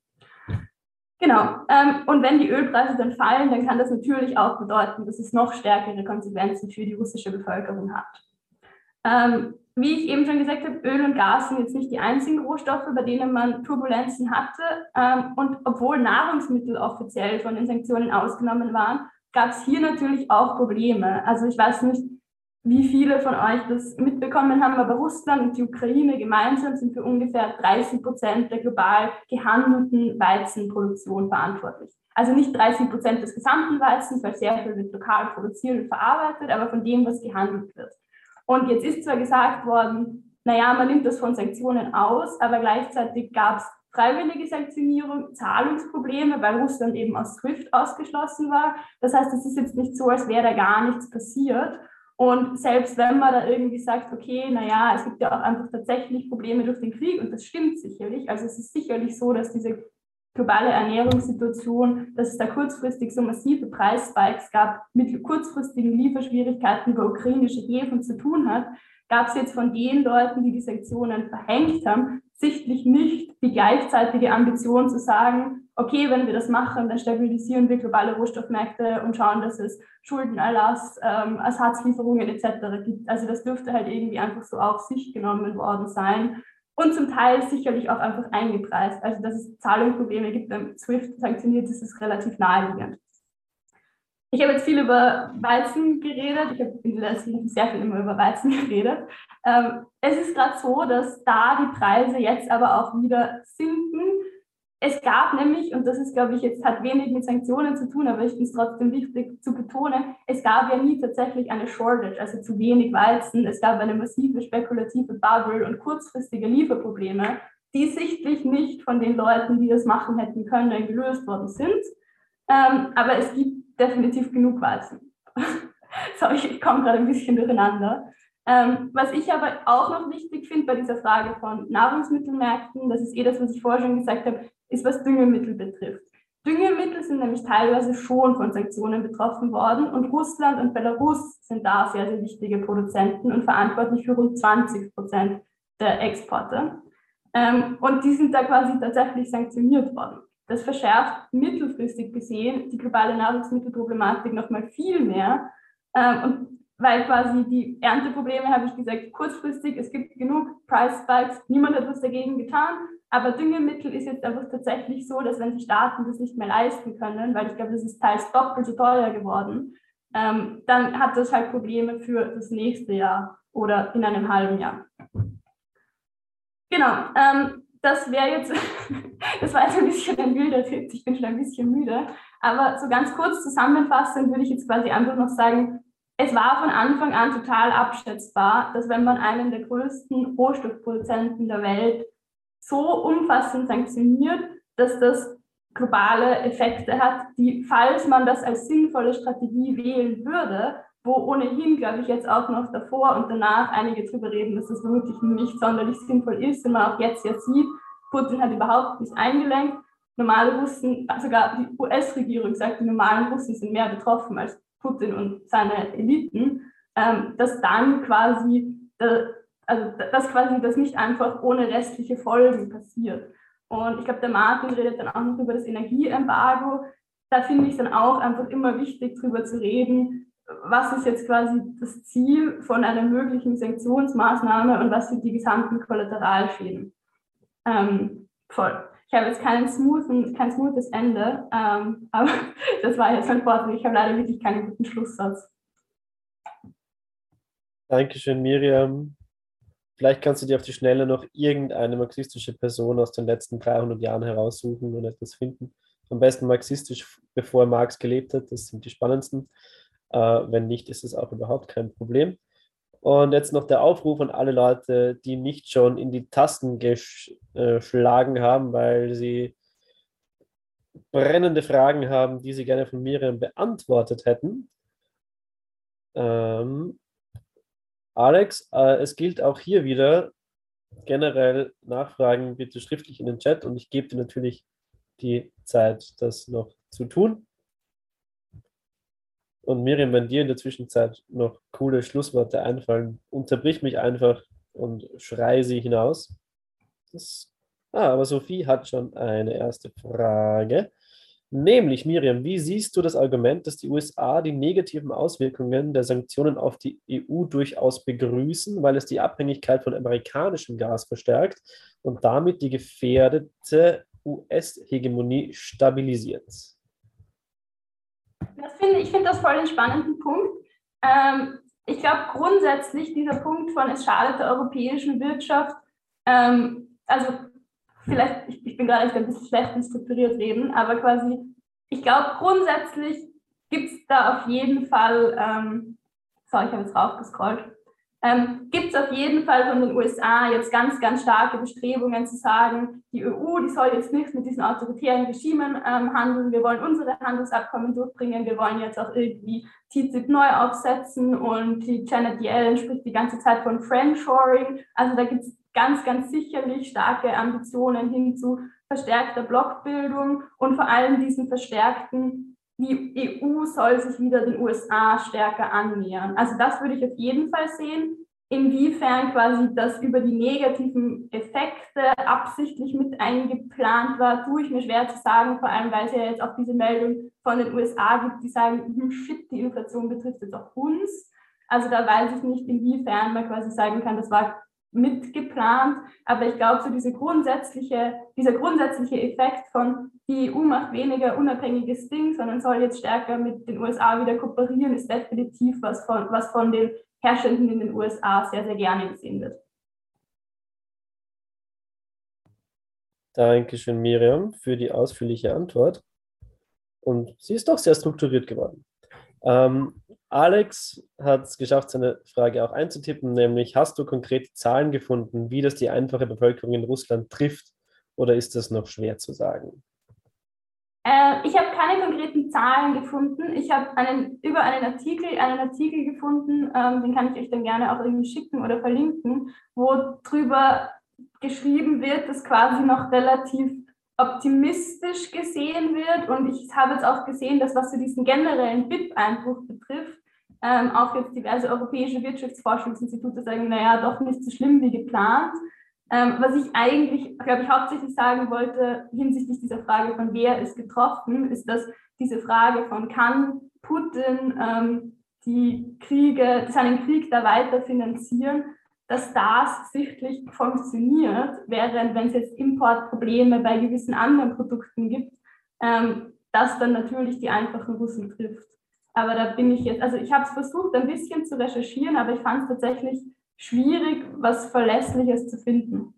Genau. Ähm, und wenn die Ölpreise dann fallen, dann kann das natürlich auch bedeuten, dass es noch stärkere Konsequenzen für die russische Bevölkerung hat. Wie ich eben schon gesagt habe, Öl und Gas sind jetzt nicht die einzigen Rohstoffe, bei denen man Turbulenzen hatte. Ähm, und obwohl Nahrungsmittel offiziell von den Sanktionen ausgenommen waren, gab es hier natürlich auch Probleme. Also ich weiß nicht, wie viele von euch das mitbekommen haben, aber Russland und die Ukraine gemeinsam sind für ungefähr 30 Prozent der global gehandelten Weizenproduktion verantwortlich. Also nicht 30 Prozent des gesamten Weizens, weil sehr viel wird lokal produziert und verarbeitet, aber von dem, was gehandelt wird. Und jetzt ist zwar gesagt worden, naja, man nimmt das von Sanktionen aus, aber gleichzeitig gab es freiwillige Sanktionierung, Zahlungsprobleme, weil Russland eben aus SWIFT ausgeschlossen war. Das heißt, es ist jetzt nicht so, als wäre da gar nichts passiert. Und selbst wenn man da irgendwie sagt, okay, naja, es gibt ja auch einfach tatsächlich Probleme durch den Krieg und das stimmt sicherlich. Also es ist sicherlich so, dass diese globale Ernährungssituation, dass es da kurzfristig so massive Preisspikes gab mit kurzfristigen Lieferschwierigkeiten über ukrainische Häfen zu tun hat, gab es jetzt von den Leuten, die die Sanktionen verhängt haben, sichtlich nicht die gleichzeitige Ambition zu sagen, okay, wenn wir das machen, dann stabilisieren wir globale Rohstoffmärkte und schauen, dass es Schuldenerlass, ähm, Ersatzlieferungen etc. gibt. Also das dürfte halt irgendwie einfach so auf sich genommen worden sein und zum Teil sicherlich auch einfach eingepreist. Also dass es Zahlungsprobleme gibt, wenn SWIFT sanktioniert ist, ist relativ naheliegend. Ich habe jetzt viel über Weizen geredet. Ich habe in den letzten Wochen sehr viel immer über Weizen geredet. Ähm, es ist gerade so, dass da die Preise jetzt aber auch wieder sinken es gab nämlich, und das ist, glaube ich, jetzt hat wenig mit Sanktionen zu tun, aber ich finde es trotzdem wichtig zu betonen, es gab ja nie tatsächlich eine Shortage, also zu wenig Weizen. Es gab eine massive spekulative Bubble und kurzfristige Lieferprobleme, die sichtlich nicht von den Leuten, die das machen hätten können, gelöst worden sind. Ähm, aber es gibt definitiv genug Weizen. Sorry, ich komme gerade ein bisschen durcheinander. Ähm, was ich aber auch noch wichtig finde bei dieser Frage von Nahrungsmittelmärkten, das ist eh das, was ich vorher schon gesagt habe, ist, was Düngemittel betrifft. Düngemittel sind nämlich teilweise schon von Sanktionen betroffen worden und Russland und Belarus sind da sehr, sehr wichtige Produzenten und verantwortlich für rund 20 Prozent der Exporte. Ähm, und die sind da quasi tatsächlich sanktioniert worden. Das verschärft mittelfristig gesehen die globale Nahrungsmittelproblematik nochmal viel mehr. Ähm, und weil quasi die Ernteprobleme, habe ich gesagt, kurzfristig, es gibt genug Price Spikes, niemand hat was dagegen getan, aber Düngemittel ist jetzt einfach tatsächlich so, dass wenn sich Staaten das nicht mehr leisten können, weil ich glaube, das ist teils doppelt so teuer geworden, ähm, dann hat das halt Probleme für das nächste Jahr oder in einem halben Jahr. Genau, ähm, das wäre jetzt, das war jetzt ein bisschen ein wilder Tipp, ich bin schon ein bisschen müde, aber so ganz kurz zusammenfassend würde ich jetzt quasi einfach noch sagen, es war von Anfang an total abschätzbar, dass wenn man einen der größten Rohstoffproduzenten der Welt so umfassend sanktioniert, dass das globale Effekte hat, die, falls man das als sinnvolle Strategie wählen würde, wo ohnehin, glaube ich, jetzt auch noch davor und danach einige drüber reden, dass das wirklich nicht sonderlich sinnvoll ist, und man auch jetzt ja sieht, Putin hat überhaupt nicht eingelenkt. Normale Russen, sogar die US-Regierung sagt, die normalen Russen sind mehr betroffen als Putin und seine Eliten, ähm, dass dann quasi also dass quasi das nicht einfach ohne restliche Folgen passiert. Und ich glaube, der Martin redet dann auch noch über das Energieembargo. Da finde ich es dann auch einfach immer wichtig, darüber zu reden, was ist jetzt quasi das Ziel von einer möglichen Sanktionsmaßnahme und was sind die gesamten Kollateralschäden. Ähm, voll. Ich habe jetzt keinen smoothen, kein smoothes Ende, ähm, aber das war jetzt mein Vortrag. Ich habe leider wirklich keinen guten Schlusssatz. Dankeschön, Miriam. Vielleicht kannst du dir auf die Schnelle noch irgendeine marxistische Person aus den letzten 300 Jahren heraussuchen und etwas finden. Am besten marxistisch, bevor Marx gelebt hat. Das sind die spannendsten. Äh, wenn nicht, ist es auch überhaupt kein Problem. Und jetzt noch der Aufruf an alle Leute, die nicht schon in die Tasten geschlagen haben, weil sie brennende Fragen haben, die sie gerne von Miriam beantwortet hätten. Ähm, Alex, äh, es gilt auch hier wieder generell Nachfragen bitte schriftlich in den Chat und ich gebe dir natürlich die Zeit, das noch zu tun. Und Miriam, wenn dir in der Zwischenzeit noch coole Schlussworte einfallen, unterbrich mich einfach und schrei sie hinaus. Das, ah, aber Sophie hat schon eine erste Frage. Nämlich, Miriam, wie siehst du das Argument, dass die USA die negativen Auswirkungen der Sanktionen auf die EU durchaus begrüßen, weil es die Abhängigkeit von amerikanischem Gas verstärkt und damit die gefährdete US-Hegemonie stabilisiert? Das finde, ich finde das voll den spannenden Punkt. Ähm, ich glaube grundsätzlich dieser Punkt von es schadet der europäischen Wirtschaft, ähm, also vielleicht, ich, ich bin gerade ein bisschen schlecht in strukturiert reden, aber quasi, ich glaube, grundsätzlich gibt es da auf jeden Fall, ähm, sorry, ich habe jetzt raufgescrollt, ähm, gibt es auf jeden Fall von den USA jetzt ganz, ganz starke Bestrebungen zu sagen, die EU, die soll jetzt nichts mit diesen autoritären Regimen ähm, handeln, wir wollen unsere Handelsabkommen durchbringen, wir wollen jetzt auch irgendwie TTIP neu aufsetzen und die Janet Yellen spricht die ganze Zeit von Friendshoring, also da gibt es ganz, ganz sicherlich starke Ambitionen hin zu verstärkter Blockbildung und vor allem diesen verstärkten, die EU soll sich wieder den USA stärker annähern. Also das würde ich auf jeden Fall sehen. Inwiefern quasi das über die negativen Effekte absichtlich mit eingeplant war, tue ich mir schwer zu sagen, vor allem weil es ja jetzt auch diese Meldung von den USA gibt, die sagen, hm, shit, die Inflation betrifft jetzt auch uns. Also da weiß ich nicht, inwiefern man quasi sagen kann, das war mitgeplant. Aber ich glaube, so diese grundsätzliche, dieser grundsätzliche Effekt von die EU macht weniger unabhängiges Ding, sondern soll jetzt stärker mit den USA wieder kooperieren, ist definitiv was von, was von den Herrschenden in den USA sehr, sehr gerne gesehen wird. Dankeschön, Miriam, für die ausführliche Antwort. Und sie ist doch sehr strukturiert geworden. Ähm, Alex hat es geschafft, seine Frage auch einzutippen, nämlich hast du konkrete Zahlen gefunden, wie das die einfache Bevölkerung in Russland trifft oder ist das noch schwer zu sagen? Äh, ich habe keine konkreten Zahlen gefunden. Ich habe einen, über einen Artikel, einen Artikel gefunden, ähm, den kann ich euch dann gerne auch irgendwie schicken oder verlinken, wo drüber geschrieben wird, dass quasi noch relativ optimistisch gesehen wird. Und ich habe jetzt auch gesehen, dass was so diesen generellen BIP-Einbruch betrifft, ähm, auch jetzt diverse europäische Wirtschaftsforschungsinstitute sagen, naja, doch nicht so schlimm wie geplant. Ähm, was ich eigentlich, glaube ich, hauptsächlich sagen wollte hinsichtlich dieser Frage von wer ist getroffen, ist, dass diese Frage von kann Putin ähm, die Kriege, seinen Krieg da weiter finanzieren, dass das sichtlich funktioniert, während wenn es jetzt Importprobleme bei gewissen anderen Produkten gibt, ähm, das dann natürlich die einfachen Russen trifft. Aber da bin ich jetzt, also ich habe es versucht, ein bisschen zu recherchieren, aber ich fand es tatsächlich schwierig, was Verlässliches zu finden.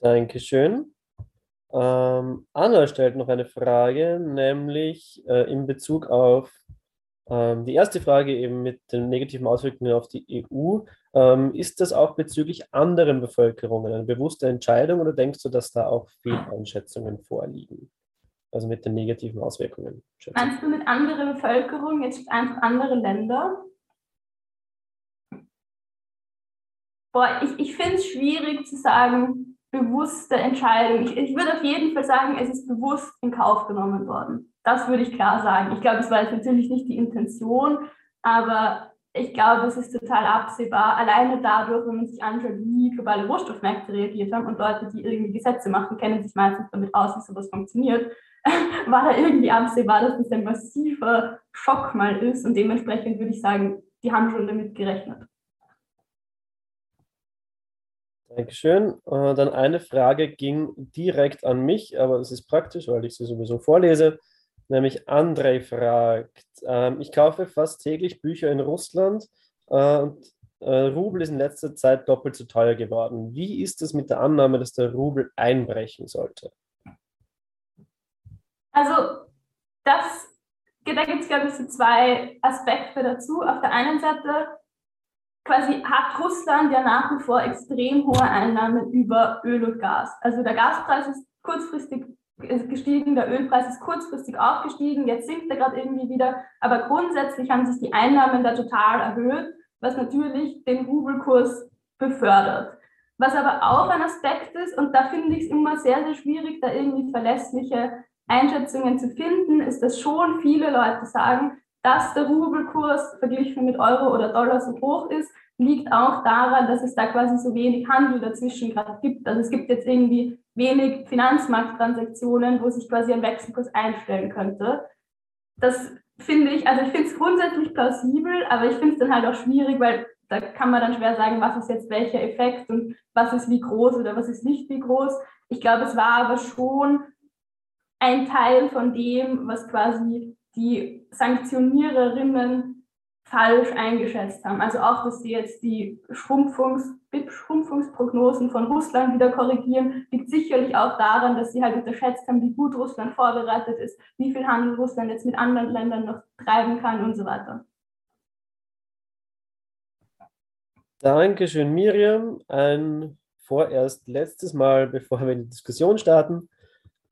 Dankeschön. Ähm, Anna stellt noch eine Frage, nämlich äh, in Bezug auf ähm, die erste Frage eben mit den negativen Auswirkungen auf die EU. Ähm, ist das auch bezüglich anderen Bevölkerungen eine bewusste Entscheidung oder denkst du, dass da auch Fehleinschätzungen vorliegen? Also mit den negativen Auswirkungen. Meinst du mit anderer Bevölkerung jetzt einfach andere Länder? Boah, ich, ich finde es schwierig zu sagen, bewusste Entscheidung. Ich, ich würde auf jeden Fall sagen, es ist bewusst in Kauf genommen worden. Das würde ich klar sagen. Ich glaube, es war jetzt natürlich nicht die Intention, aber ich glaube, es ist total absehbar, alleine dadurch, wenn man sich anschaut, wie globale Rohstoffmärkte reagiert haben und Leute, die irgendwie Gesetze machen, kennen sich meistens damit aus, wie sowas funktioniert, war da irgendwie absehbar, dass das ein massiver Schock mal ist und dementsprechend würde ich sagen, die haben schon damit gerechnet. Dankeschön. Äh, dann eine Frage ging direkt an mich, aber es ist praktisch, weil ich sie sowieso vorlese. Nämlich Andrei fragt, ähm, ich kaufe fast täglich Bücher in Russland äh, und äh, Rubel ist in letzter Zeit doppelt so teuer geworden. Wie ist es mit der Annahme, dass der Rubel einbrechen sollte? Also das, da gibt es, glaube ich, so zwei Aspekte dazu. Auf der einen Seite quasi hat Russland ja nach wie vor extrem hohe Einnahmen über Öl und Gas. Also der Gaspreis ist kurzfristig gestiegen, der Ölpreis ist kurzfristig aufgestiegen, jetzt sinkt er gerade irgendwie wieder, aber grundsätzlich haben sich die Einnahmen da total erhöht, was natürlich den Rubelkurs befördert. Was aber auch ein Aspekt ist, und da finde ich es immer sehr, sehr schwierig, da irgendwie verlässliche Einschätzungen zu finden, ist, dass schon viele Leute sagen, dass der Rubelkurs verglichen mit Euro oder Dollar so hoch ist, liegt auch daran, dass es da quasi so wenig Handel dazwischen gerade gibt. Also es gibt jetzt irgendwie wenig Finanzmarkttransaktionen, wo sich quasi ein Wechselkurs einstellen könnte. Das finde ich, also ich finde es grundsätzlich plausibel, aber ich finde es dann halt auch schwierig, weil da kann man dann schwer sagen, was ist jetzt welcher Effekt und was ist wie groß oder was ist nicht wie groß. Ich glaube, es war aber schon ein Teil von dem, was quasi die Sanktioniererinnen falsch eingeschätzt haben. Also auch, dass sie jetzt die Schrumpfungs Schrumpfungsprognosen von Russland wieder korrigieren, liegt sicherlich auch daran, dass sie halt unterschätzt haben, wie gut Russland vorbereitet ist, wie viel Handel Russland jetzt mit anderen Ländern noch treiben kann und so weiter. Dankeschön, Miriam. Ein vorerst letztes Mal, bevor wir in die Diskussion starten.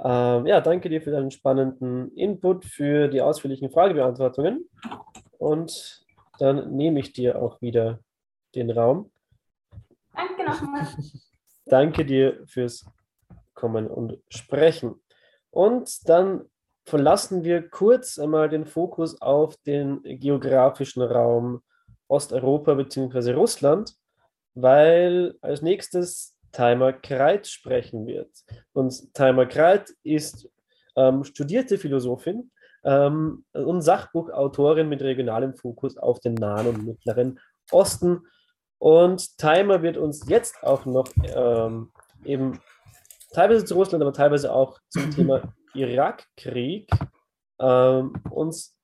Ähm, ja, danke dir für deinen spannenden Input, für die ausführlichen Fragebeantwortungen. Und dann nehme ich dir auch wieder den Raum. Danke nochmal. danke dir fürs Kommen und Sprechen. Und dann verlassen wir kurz einmal den Fokus auf den geografischen Raum Osteuropa bzw. Russland, weil als nächstes Timer Kreit sprechen wird. Und Timer Kreit ist ähm, studierte Philosophin ähm, und Sachbuchautorin mit regionalem Fokus auf den Nahen und Mittleren Osten. Und Timer wird uns jetzt auch noch ähm, eben teilweise zu Russland, aber teilweise auch zum Thema Irakkrieg ähm, uns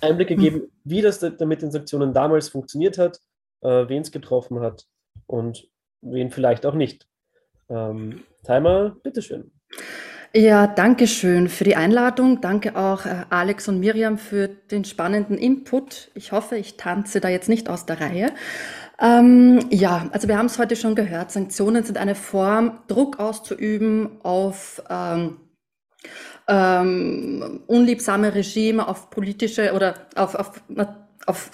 Einblicke geben, wie das mit den Sanktionen damals funktioniert hat, äh, wen es getroffen hat und wen vielleicht auch nicht. Ähm, Timer, bitteschön. Ja, danke schön für die Einladung. Danke auch äh, Alex und Miriam für den spannenden Input. Ich hoffe, ich tanze da jetzt nicht aus der Reihe. Ähm, ja, also wir haben es heute schon gehört. Sanktionen sind eine Form, Druck auszuüben auf ähm, ähm, unliebsame Regime, auf politische oder auf, auf, auf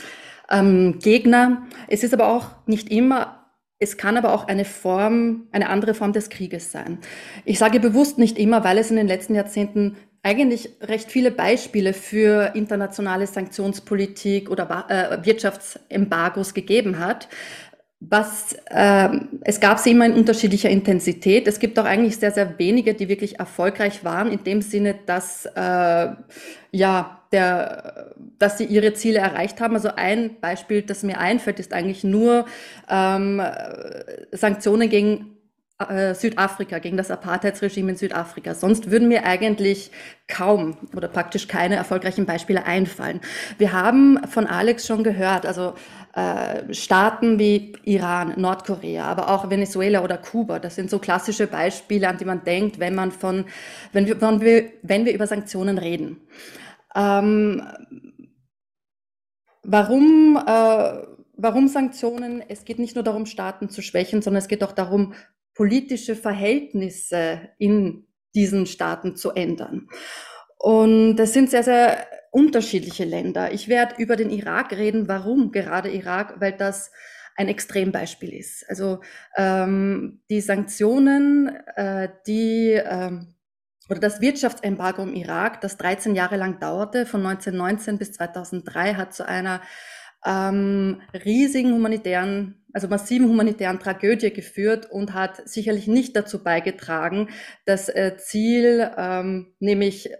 ähm, Gegner. Es ist aber auch nicht immer es kann aber auch eine Form, eine andere Form des Krieges sein. Ich sage bewusst nicht immer, weil es in den letzten Jahrzehnten eigentlich recht viele Beispiele für internationale Sanktionspolitik oder äh, Wirtschaftsembargos gegeben hat. Was, äh, es gab sie immer in unterschiedlicher Intensität. Es gibt auch eigentlich sehr, sehr wenige, die wirklich erfolgreich waren, in dem Sinne, dass, äh, ja, der, dass sie ihre Ziele erreicht haben. Also ein Beispiel, das mir einfällt, ist eigentlich nur ähm, Sanktionen gegen äh, Südafrika, gegen das Apartheidsregime in Südafrika. Sonst würden mir eigentlich kaum oder praktisch keine erfolgreichen Beispiele einfallen. Wir haben von Alex schon gehört, also äh, Staaten wie Iran, Nordkorea, aber auch Venezuela oder Kuba, das sind so klassische Beispiele, an die man denkt, wenn man von, wenn wir, wenn wir, wenn wir über Sanktionen reden. Ähm, warum, äh, warum Sanktionen? Es geht nicht nur darum, Staaten zu schwächen, sondern es geht auch darum, politische Verhältnisse in diesen Staaten zu ändern. Und das sind sehr, sehr unterschiedliche Länder. Ich werde über den Irak reden. Warum gerade Irak? Weil das ein Extrembeispiel ist. Also ähm, die Sanktionen, äh, die ähm, oder das Wirtschaftsembargo im Irak, das 13 Jahre lang dauerte, von 1919 bis 2003, hat zu einer ähm, riesigen humanitären, also massiven humanitären Tragödie geführt und hat sicherlich nicht dazu beigetragen, das äh, Ziel, ähm, nämlich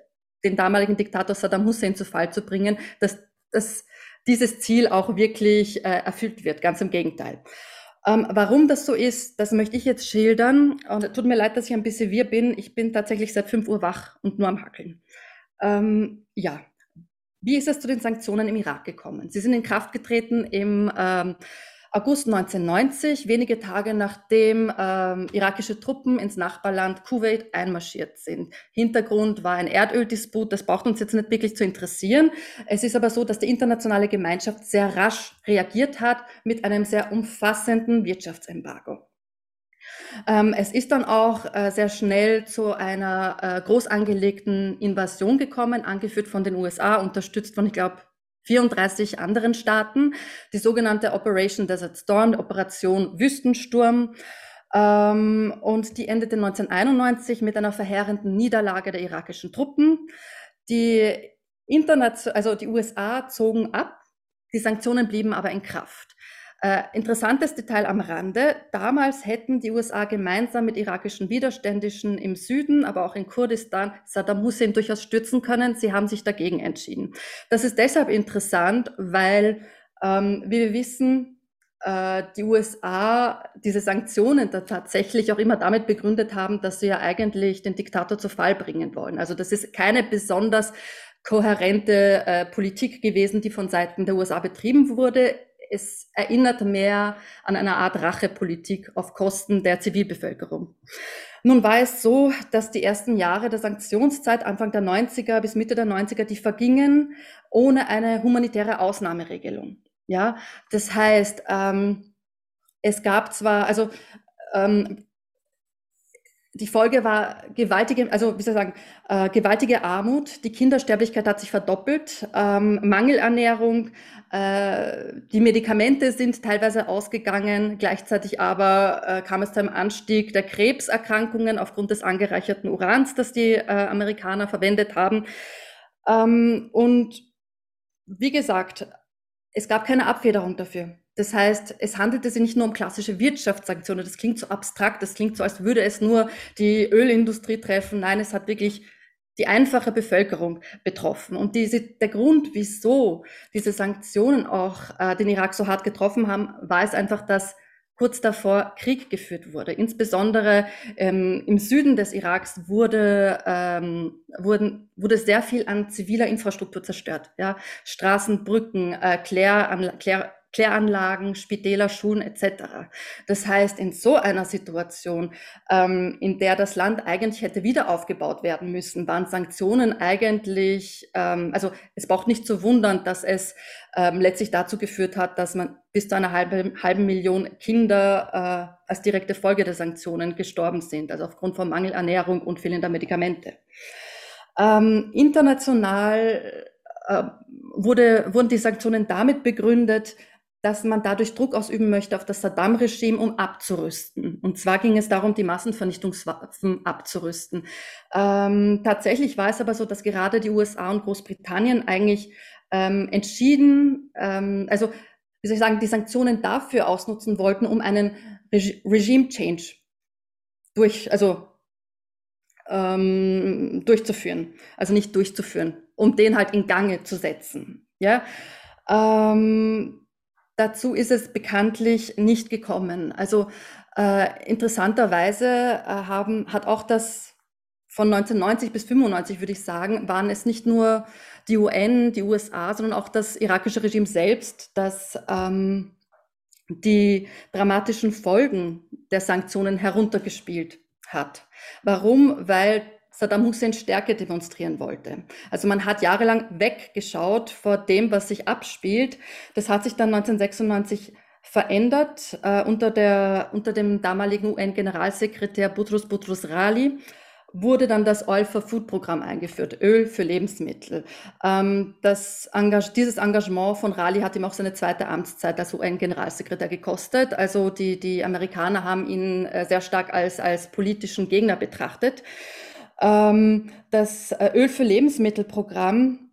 den damaligen Diktator Saddam Hussein zu Fall zu bringen, dass, dass dieses Ziel auch wirklich äh, erfüllt wird. Ganz im Gegenteil. Ähm, warum das so ist, das möchte ich jetzt schildern. Und tut mir leid, dass ich ein bisschen wir bin. Ich bin tatsächlich seit 5 Uhr wach und nur am Hackeln. Ähm, ja, wie ist es zu den Sanktionen im Irak gekommen? Sie sind in Kraft getreten im ähm, August 1990, wenige Tage nachdem ähm, irakische Truppen ins Nachbarland Kuwait einmarschiert sind. Hintergrund war ein Erdöldisput, das braucht uns jetzt nicht wirklich zu interessieren. Es ist aber so, dass die internationale Gemeinschaft sehr rasch reagiert hat mit einem sehr umfassenden Wirtschaftsembargo. Ähm, es ist dann auch äh, sehr schnell zu einer äh, groß angelegten Invasion gekommen, angeführt von den USA, unterstützt von, ich glaube, 34 anderen Staaten, die sogenannte Operation Desert Storm, Operation Wüstensturm. Ähm, und die endete 1991 mit einer verheerenden Niederlage der irakischen Truppen. Die, Internation also die USA zogen ab, die Sanktionen blieben aber in Kraft. Äh, interessantes Detail am Rande. Damals hätten die USA gemeinsam mit irakischen Widerständischen im Süden, aber auch in Kurdistan Saddam Hussein durchaus stürzen können. Sie haben sich dagegen entschieden. Das ist deshalb interessant, weil, ähm, wie wir wissen, äh, die USA diese Sanktionen da tatsächlich auch immer damit begründet haben, dass sie ja eigentlich den Diktator zu Fall bringen wollen. Also das ist keine besonders kohärente äh, Politik gewesen, die von Seiten der USA betrieben wurde es erinnert mehr an eine Art Rachepolitik auf Kosten der Zivilbevölkerung. Nun war es so, dass die ersten Jahre der Sanktionszeit, Anfang der 90er bis Mitte der 90er, die vergingen ohne eine humanitäre Ausnahmeregelung. Ja, das heißt, ähm, es gab zwar, also ähm, die Folge war gewaltige, also wie soll ich sagen, äh, gewaltige Armut. Die Kindersterblichkeit hat sich verdoppelt, ähm, Mangelernährung, äh, die Medikamente sind teilweise ausgegangen. Gleichzeitig aber äh, kam es zu einem Anstieg der Krebserkrankungen aufgrund des angereicherten Urans, das die äh, Amerikaner verwendet haben. Ähm, und wie gesagt, es gab keine Abfederung dafür. Das heißt, es handelte sich nicht nur um klassische Wirtschaftssanktionen. Das klingt so abstrakt, das klingt so, als würde es nur die Ölindustrie treffen. Nein, es hat wirklich die einfache Bevölkerung betroffen. Und diese, der Grund, wieso diese Sanktionen auch äh, den Irak so hart getroffen haben, war es einfach, dass kurz davor Krieg geführt wurde. Insbesondere ähm, im Süden des Iraks wurde, ähm, wurden, wurde sehr viel an ziviler Infrastruktur zerstört. Ja? Straßen, Brücken, äh, Klär, Klär, Kläranlagen, Spitäler, Schulen etc. Das heißt, in so einer Situation, ähm, in der das Land eigentlich hätte wieder aufgebaut werden müssen, waren Sanktionen eigentlich, ähm, also es braucht nicht zu wundern, dass es ähm, letztlich dazu geführt hat, dass man bis zu einer halben, halben Million Kinder äh, als direkte Folge der Sanktionen gestorben sind, also aufgrund von Mangelernährung und fehlender Medikamente. Ähm, international äh, wurde, wurden die Sanktionen damit begründet, dass man dadurch Druck ausüben möchte auf das Saddam-Regime, um abzurüsten. Und zwar ging es darum, die Massenvernichtungswaffen abzurüsten. Ähm, tatsächlich war es aber so, dass gerade die USA und Großbritannien eigentlich ähm, entschieden, ähm, also wie soll ich sagen, die Sanktionen dafür ausnutzen wollten, um einen Reg Regime-Change durch, also ähm, durchzuführen. Also nicht durchzuführen, um den halt in Gange zu setzen. Ja. Ähm, dazu ist es bekanntlich nicht gekommen. Also äh, interessanterweise äh, haben, hat auch das von 1990 bis 95, würde ich sagen, waren es nicht nur die UN, die USA, sondern auch das irakische Regime selbst, das ähm, die dramatischen Folgen der Sanktionen heruntergespielt hat. Warum? Weil Saddam Hussein Stärke demonstrieren wollte. Also man hat jahrelang weggeschaut vor dem, was sich abspielt. Das hat sich dann 1996 verändert äh, unter, der, unter dem damaligen UN-Generalsekretär Boutros Boutros Rali wurde dann das Oil for Food Programm eingeführt, Öl für Lebensmittel. Ähm, das Engage dieses Engagement von Rali hat ihm auch seine zweite Amtszeit als UN-Generalsekretär gekostet. Also die, die Amerikaner haben ihn äh, sehr stark als, als politischen Gegner betrachtet. Ähm, das äh, Öl für Lebensmittelprogramm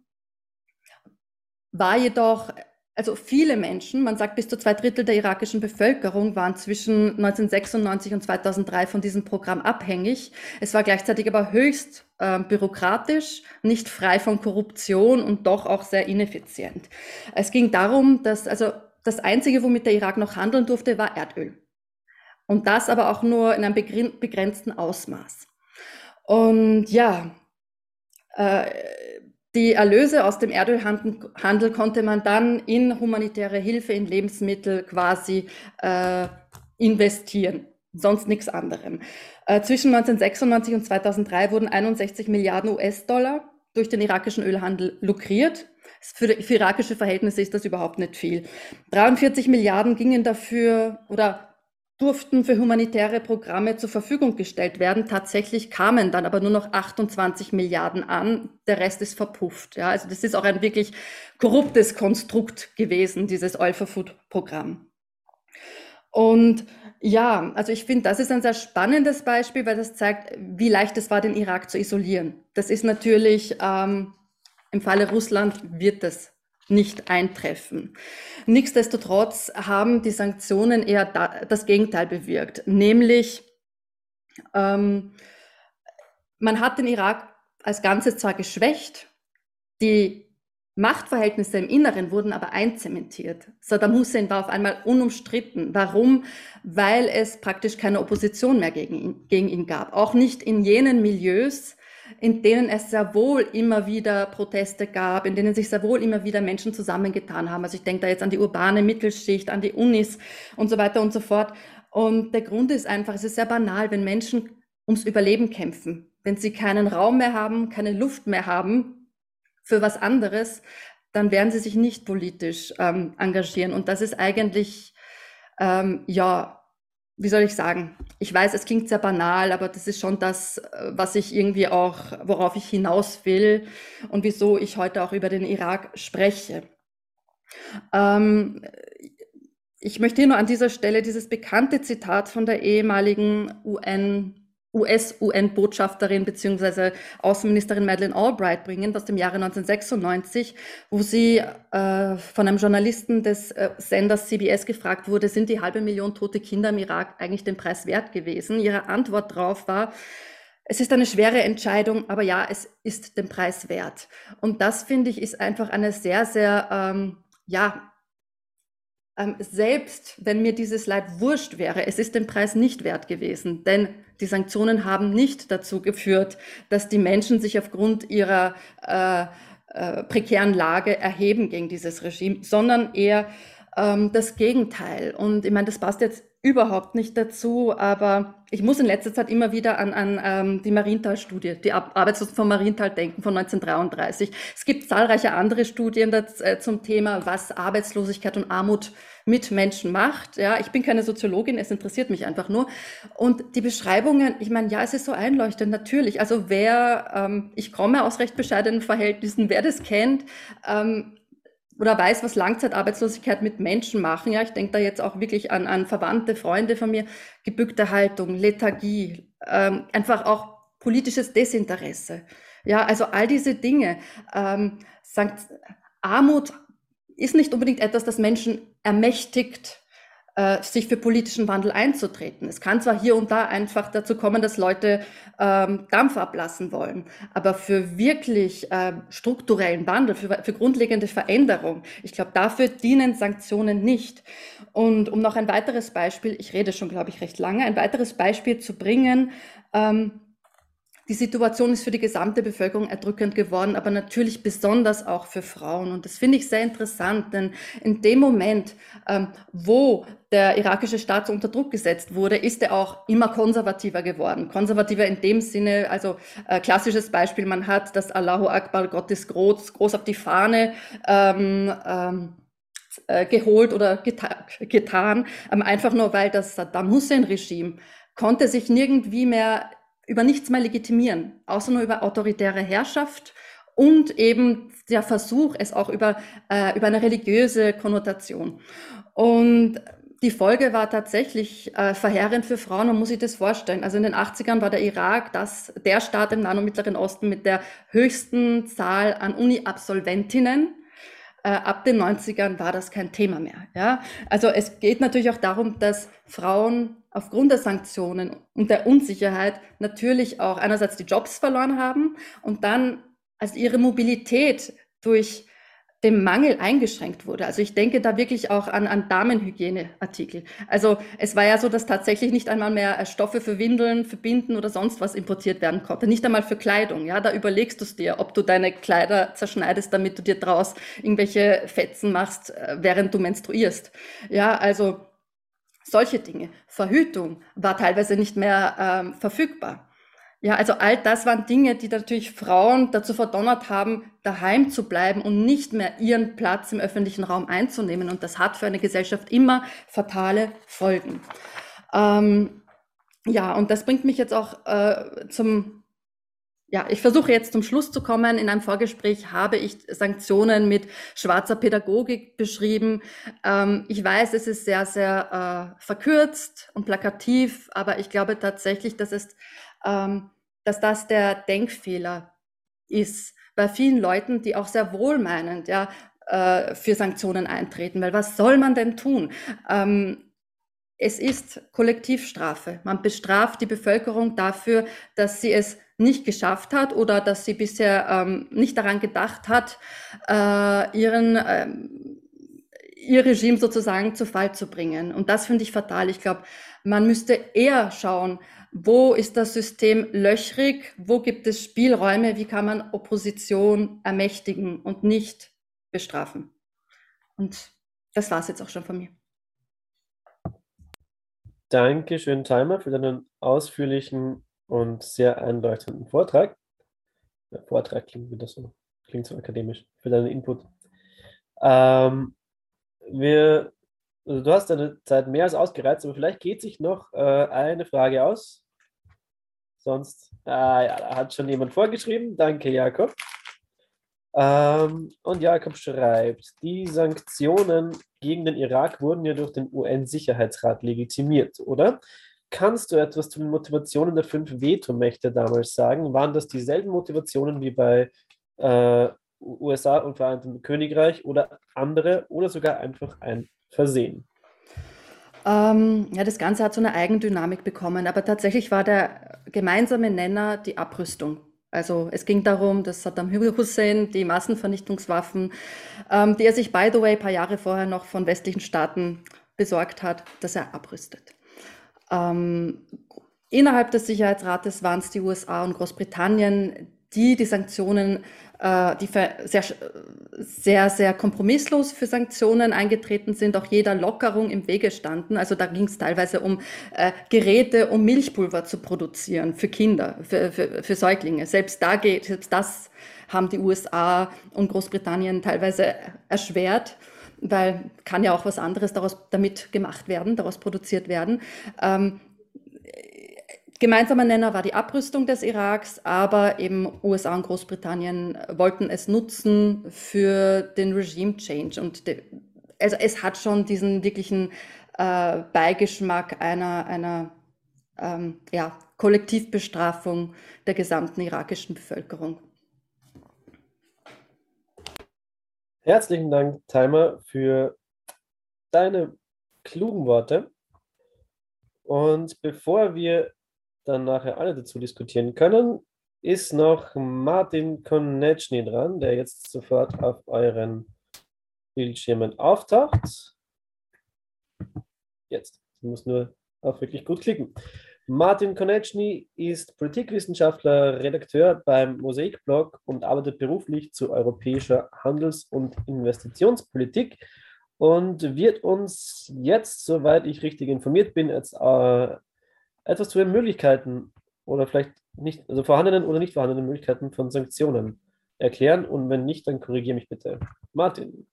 war jedoch also viele Menschen, man sagt bis zu zwei Drittel der irakischen Bevölkerung waren zwischen 1996 und 2003 von diesem Programm abhängig. Es war gleichzeitig aber höchst äh, bürokratisch, nicht frei von Korruption und doch auch sehr ineffizient. Es ging darum, dass also das Einzige, womit der Irak noch handeln durfte, war Erdöl. Und das aber auch nur in einem begrenzten Ausmaß. Und ja, äh, die Erlöse aus dem Erdölhandel konnte man dann in humanitäre Hilfe, in Lebensmittel quasi äh, investieren, sonst nichts anderem. Äh, zwischen 1996 und 2003 wurden 61 Milliarden US-Dollar durch den irakischen Ölhandel lukriert. Für, für irakische Verhältnisse ist das überhaupt nicht viel. 43 Milliarden gingen dafür oder durften für humanitäre Programme zur Verfügung gestellt werden. Tatsächlich kamen dann aber nur noch 28 Milliarden an. Der Rest ist verpufft. Ja, also das ist auch ein wirklich korruptes Konstrukt gewesen, dieses Oil for Food Programm. Und ja, also ich finde, das ist ein sehr spannendes Beispiel, weil das zeigt, wie leicht es war, den Irak zu isolieren. Das ist natürlich ähm, im Falle Russland wird das nicht eintreffen. Nichtsdestotrotz haben die Sanktionen eher da, das Gegenteil bewirkt, nämlich ähm, man hat den Irak als Ganzes zwar geschwächt, die Machtverhältnisse im Inneren wurden aber einzementiert. Saddam Hussein war auf einmal unumstritten. Warum? Weil es praktisch keine Opposition mehr gegen ihn, gegen ihn gab. Auch nicht in jenen Milieus, in denen es sehr wohl immer wieder Proteste gab, in denen sich sehr wohl immer wieder Menschen zusammengetan haben. Also ich denke da jetzt an die urbane Mittelschicht, an die Unis und so weiter und so fort. Und der Grund ist einfach, es ist sehr banal, wenn Menschen ums Überleben kämpfen, wenn sie keinen Raum mehr haben, keine Luft mehr haben für was anderes, dann werden sie sich nicht politisch ähm, engagieren. Und das ist eigentlich, ähm, ja, wie soll ich sagen? Ich weiß, es klingt sehr banal, aber das ist schon das, äh, was ich irgendwie auch, worauf ich hinaus will und wieso ich heute auch über den Irak spreche. Ähm, ich möchte hier nur an dieser Stelle dieses bekannte Zitat von der ehemaligen UN US-UN-Botschafterin bzw. Außenministerin Madeleine Albright bringen aus dem Jahre 1996, wo sie äh, von einem Journalisten des äh, Senders CBS gefragt wurde, sind die halbe Million tote Kinder im Irak eigentlich den Preis wert gewesen? Ihre Antwort darauf war, es ist eine schwere Entscheidung, aber ja, es ist den Preis wert. Und das finde ich ist einfach eine sehr, sehr, ähm, ja, ähm, selbst wenn mir dieses Leid wurscht wäre, es ist den Preis nicht wert gewesen, denn die Sanktionen haben nicht dazu geführt, dass die Menschen sich aufgrund ihrer äh, äh, prekären Lage erheben gegen dieses Regime, sondern eher ähm, das Gegenteil. Und ich meine, das passt jetzt überhaupt nicht dazu, aber ich muss in letzter Zeit immer wieder an, an ähm, die Marienthal-Studie, die Ar Arbeitslosen von Marienthal denken von 1933. Es gibt zahlreiche andere Studien das, äh, zum Thema, was Arbeitslosigkeit und Armut mit Menschen macht. Ja, ich bin keine Soziologin, es interessiert mich einfach nur. Und die Beschreibungen, ich meine, ja, es ist so einleuchtend, natürlich. Also wer, ähm, ich komme aus recht bescheidenen Verhältnissen, wer das kennt, ähm, oder weiß, was Langzeitarbeitslosigkeit mit Menschen machen. Ja, ich denke da jetzt auch wirklich an, an Verwandte, Freunde von mir, gebückte Haltung, Lethargie, ähm, einfach auch politisches Desinteresse. Ja, also all diese Dinge. Ähm, sagt, Armut ist nicht unbedingt etwas, das Menschen ermächtigt, sich für politischen Wandel einzutreten. Es kann zwar hier und da einfach dazu kommen, dass Leute ähm, Dampf ablassen wollen, aber für wirklich äh, strukturellen Wandel, für, für grundlegende Veränderung, ich glaube, dafür dienen Sanktionen nicht. Und um noch ein weiteres Beispiel, ich rede schon, glaube ich, recht lange, ein weiteres Beispiel zu bringen, ähm, die Situation ist für die gesamte Bevölkerung erdrückend geworden, aber natürlich besonders auch für Frauen. Und das finde ich sehr interessant, denn in dem Moment, ähm, wo der irakische Staat unter Druck gesetzt wurde, ist er auch immer konservativer geworden. Konservativer in dem Sinne, also äh, klassisches Beispiel, man hat das Allahu Akbar, Gott ist groß, groß auf die Fahne ähm, ähm, äh, geholt oder geta getan, ähm, einfach nur weil das Saddam Hussein-Regime konnte sich nirgendwie mehr über nichts mehr legitimieren, außer nur über autoritäre Herrschaft und eben der Versuch, es auch über, äh, über eine religiöse Konnotation. Und die Folge war tatsächlich äh, verheerend für Frauen, man muss sich das vorstellen. Also in den 80ern war der Irak das, der Staat im nahen und Mittleren Osten mit der höchsten Zahl an Uni-Absolventinnen. Äh, ab den 90ern war das kein Thema mehr. Ja? Also es geht natürlich auch darum, dass Frauen aufgrund der Sanktionen und der Unsicherheit natürlich auch einerseits die Jobs verloren haben und dann als ihre Mobilität durch den Mangel eingeschränkt wurde. Also ich denke da wirklich auch an, an Damenhygieneartikel. Also es war ja so, dass tatsächlich nicht einmal mehr Stoffe für Windeln, für Binden oder sonst was importiert werden konnte. Nicht einmal für Kleidung. Ja, da überlegst du es dir, ob du deine Kleider zerschneidest, damit du dir draus irgendwelche Fetzen machst, äh, während du menstruierst. Ja, also solche Dinge. Verhütung war teilweise nicht mehr ähm, verfügbar. Ja, also all das waren Dinge, die natürlich Frauen dazu verdonnert haben, daheim zu bleiben und nicht mehr ihren Platz im öffentlichen Raum einzunehmen. Und das hat für eine Gesellschaft immer fatale Folgen. Ähm, ja, und das bringt mich jetzt auch äh, zum ja, ich versuche jetzt zum Schluss zu kommen. In einem Vorgespräch habe ich Sanktionen mit schwarzer Pädagogik beschrieben. Ähm, ich weiß, es ist sehr, sehr äh, verkürzt und plakativ, aber ich glaube tatsächlich, dass, es, ähm, dass das der Denkfehler ist bei vielen Leuten, die auch sehr wohlmeinend ja, äh, für Sanktionen eintreten. Weil was soll man denn tun? Ähm, es ist Kollektivstrafe. Man bestraft die Bevölkerung dafür, dass sie es nicht geschafft hat oder dass sie bisher ähm, nicht daran gedacht hat, äh, ihren, ähm, ihr Regime sozusagen zu Fall zu bringen. Und das finde ich fatal. Ich glaube, man müsste eher schauen, wo ist das System löchrig, wo gibt es Spielräume, wie kann man Opposition ermächtigen und nicht bestrafen. Und das war es jetzt auch schon von mir. Dankeschön, Timer, für deinen ausführlichen und sehr einleuchtenden Vortrag. Der Vortrag klingt wieder so, klingt so akademisch für deinen Input. Ähm, wir, also du hast deine Zeit mehr als ausgereizt, aber vielleicht geht sich noch äh, eine Frage aus. Sonst, ah, ja, hat schon jemand vorgeschrieben. Danke, Jakob. Ähm, und Jakob schreibt, die Sanktionen gegen den Irak wurden ja durch den UN-Sicherheitsrat legitimiert, oder? Kannst du etwas zu den Motivationen der fünf Vetomächte damals sagen? Waren das dieselben Motivationen wie bei äh, USA und Vereinigtem Königreich oder andere oder sogar einfach ein Versehen? Ähm, ja, das Ganze hat so eine Eigendynamik bekommen, aber tatsächlich war der gemeinsame Nenner die Abrüstung. Also es ging darum, dass Saddam Hussein die Massenvernichtungswaffen, ähm, die er sich, by the way, ein paar Jahre vorher noch von westlichen Staaten besorgt hat, dass er abrüstet. Ähm, innerhalb des Sicherheitsrates waren es die USA und Großbritannien, die die Sanktionen äh, die sehr, sehr, sehr kompromisslos für Sanktionen eingetreten sind, auch jeder Lockerung im Wege standen. Also da ging es teilweise um äh, Geräte, um Milchpulver zu produzieren für Kinder, für, für, für Säuglinge. Selbst, da geht, selbst das haben die USA und Großbritannien teilweise erschwert weil kann ja auch was anderes daraus damit gemacht werden, daraus produziert werden. Ähm, Gemeinsamer Nenner war die Abrüstung des Iraks, aber eben USA und Großbritannien wollten es nutzen für den Regime Change. Und de, also es hat schon diesen wirklichen äh, Beigeschmack einer, einer ähm, ja, Kollektivbestrafung der gesamten irakischen Bevölkerung. Herzlichen Dank, Timer, für deine klugen Worte. Und bevor wir dann nachher alle dazu diskutieren können, ist noch Martin Konechny dran, der jetzt sofort auf euren Bildschirmen auftaucht. Jetzt. Ich muss nur auf wirklich gut klicken. Martin Konechny ist Politikwissenschaftler, Redakteur beim Mosaikblog und arbeitet beruflich zu europäischer Handels- und Investitionspolitik und wird uns jetzt, soweit ich richtig informiert bin, jetzt äh, etwas zu den Möglichkeiten oder vielleicht nicht, also vorhandenen oder nicht vorhandenen Möglichkeiten von Sanktionen erklären. Und wenn nicht, dann korrigiere mich bitte. Martin.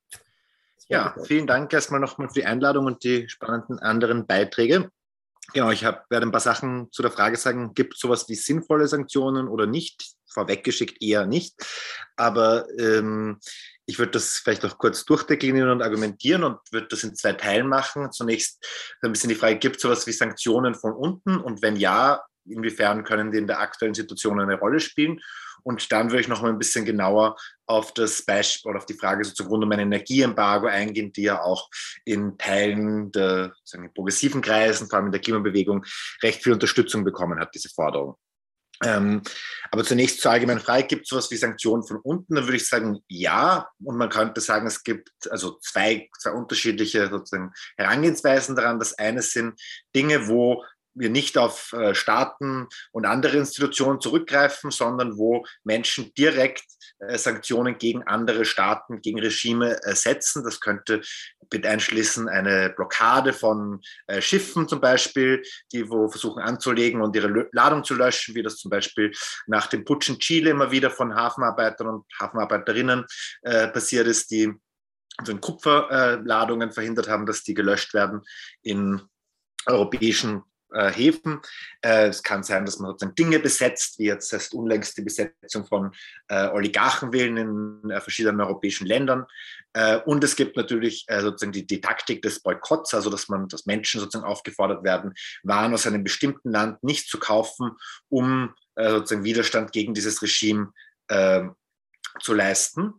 Ja, vielen Dank erstmal nochmal für die Einladung und die spannenden anderen Beiträge. Genau, ich hab, werde ein paar Sachen zu der Frage sagen, gibt es sowas wie sinnvolle Sanktionen oder nicht? Vorweggeschickt eher nicht. Aber ähm, ich würde das vielleicht auch kurz durchdeklinieren und argumentieren und würde das in zwei Teilen machen. Zunächst ein bisschen die Frage, gibt es sowas wie Sanktionen von unten? Und wenn ja, inwiefern können die in der aktuellen Situation eine Rolle spielen? Und dann würde ich noch mal ein bisschen genauer auf das Beispiel oder auf die Frage so zugrunde um ein Energieembargo eingehen, die ja auch in Teilen der sagen, progressiven Kreisen, vor allem in der Klimabewegung, recht viel Unterstützung bekommen hat, diese Forderung. Ähm, aber zunächst zur allgemeinen Frage, gibt es sowas wie Sanktionen von unten? Dann würde ich sagen, ja. Und man könnte sagen, es gibt also zwei, zwei unterschiedliche sozusagen Herangehensweisen daran. Das eine sind Dinge, wo wir nicht auf äh, Staaten und andere Institutionen zurückgreifen, sondern wo Menschen direkt äh, Sanktionen gegen andere Staaten, gegen Regime äh, setzen. Das könnte mit einschließen eine Blockade von Schiffen zum Beispiel, die wo versuchen anzulegen und ihre Ladung zu löschen, wie das zum Beispiel nach dem Putsch in Chile immer wieder von Hafenarbeitern und Hafenarbeiterinnen passiert ist, die also Kupferladungen verhindert haben, dass die gelöscht werden in europäischen äh, Häfen. Äh, es kann sein, dass man sozusagen Dinge besetzt, wie jetzt erst unlängst die Besetzung von äh, Oligarchenwillen in äh, verschiedenen europäischen Ländern. Äh, und es gibt natürlich äh, sozusagen die, die Taktik des Boykotts, also dass man, dass Menschen sozusagen aufgefordert werden, Waren aus einem bestimmten Land nicht zu kaufen, um sozusagen Widerstand gegen dieses Regime zu leisten.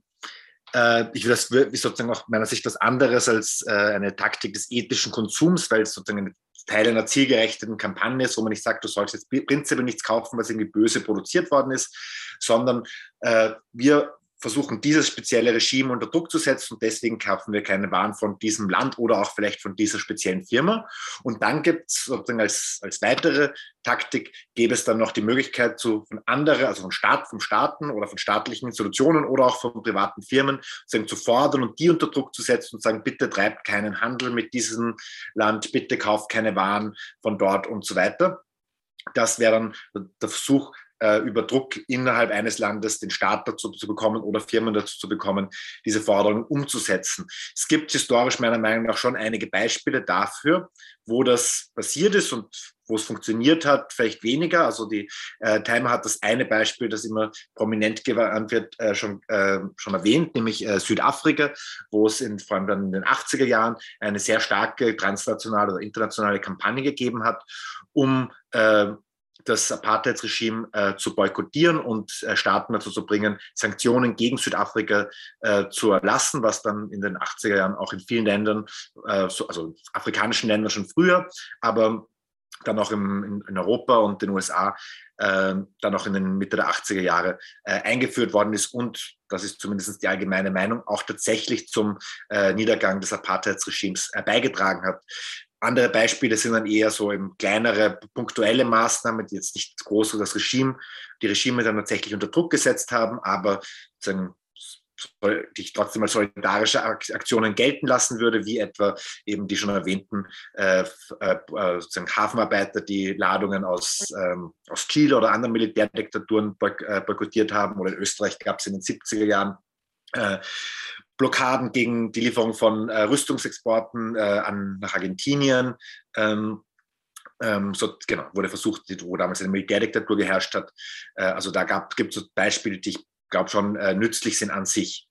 Ich will das sozusagen auch meiner Sicht was anderes als eine Taktik des ethischen Konsums, weil es sozusagen eine Teil einer zielgerechteten Kampagne ist, wo man nicht sagt, du sollst jetzt prinzipiell nichts kaufen, was irgendwie böse produziert worden ist, sondern äh, wir versuchen, dieses spezielle Regime unter Druck zu setzen und deswegen kaufen wir keine Waren von diesem Land oder auch vielleicht von dieser speziellen Firma. Und dann gibt es sozusagen als, als weitere Taktik, gäbe es dann noch die Möglichkeit zu, von anderen, also von Staat, vom Staaten oder von staatlichen Institutionen oder auch von privaten Firmen sozusagen zu fordern und die unter Druck zu setzen und sagen, bitte treibt keinen Handel mit diesem Land, bitte kauft keine Waren von dort und so weiter. Das wäre dann der Versuch, äh, über Druck innerhalb eines Landes den Staat dazu zu bekommen oder Firmen dazu zu bekommen, diese Forderungen umzusetzen. Es gibt historisch meiner Meinung nach schon einige Beispiele dafür, wo das passiert ist und wo es funktioniert hat, vielleicht weniger. Also die äh, Timer hat das eine Beispiel, das immer prominent gewandt wird, äh, schon, äh, schon erwähnt, nämlich äh, Südafrika, wo es in, vor allem dann in den 80er Jahren eine sehr starke transnationale oder internationale Kampagne gegeben hat, um äh, das Apartheidsregime äh, zu boykottieren und äh, Staaten dazu zu bringen, Sanktionen gegen Südafrika äh, zu erlassen, was dann in den 80er Jahren auch in vielen Ländern, äh, so, also afrikanischen Ländern schon früher, aber dann auch im, in, in Europa und den USA äh, dann auch in den Mitte der 80er Jahre äh, eingeführt worden ist und, das ist zumindest die allgemeine Meinung, auch tatsächlich zum Niedergang des Apartheidsregimes beigetragen hat. Andere Beispiele sind dann eher so eben kleinere, punktuelle Maßnahmen, die jetzt nicht groß das Regime, die Regime dann tatsächlich unter Druck gesetzt haben, aber sozusagen ich trotzdem als solidarische Aktionen gelten lassen würde, wie etwa eben die schon erwähnten äh, äh, äh Hafenarbeiter, die Ladungen aus, ähm, aus Chile oder anderen Militärdiktaturen äh, boykottiert haben. Oder in Österreich gab es in den 70er Jahren äh, Blockaden gegen die Lieferung von äh, Rüstungsexporten an, nach Argentinien. Ähm, ähm, so, genau, wurde versucht, wo damals eine Militärdiktatur geherrscht hat. Äh, also da gibt es Beispiele, die ich glaube schon äh, nützlich sind an sich.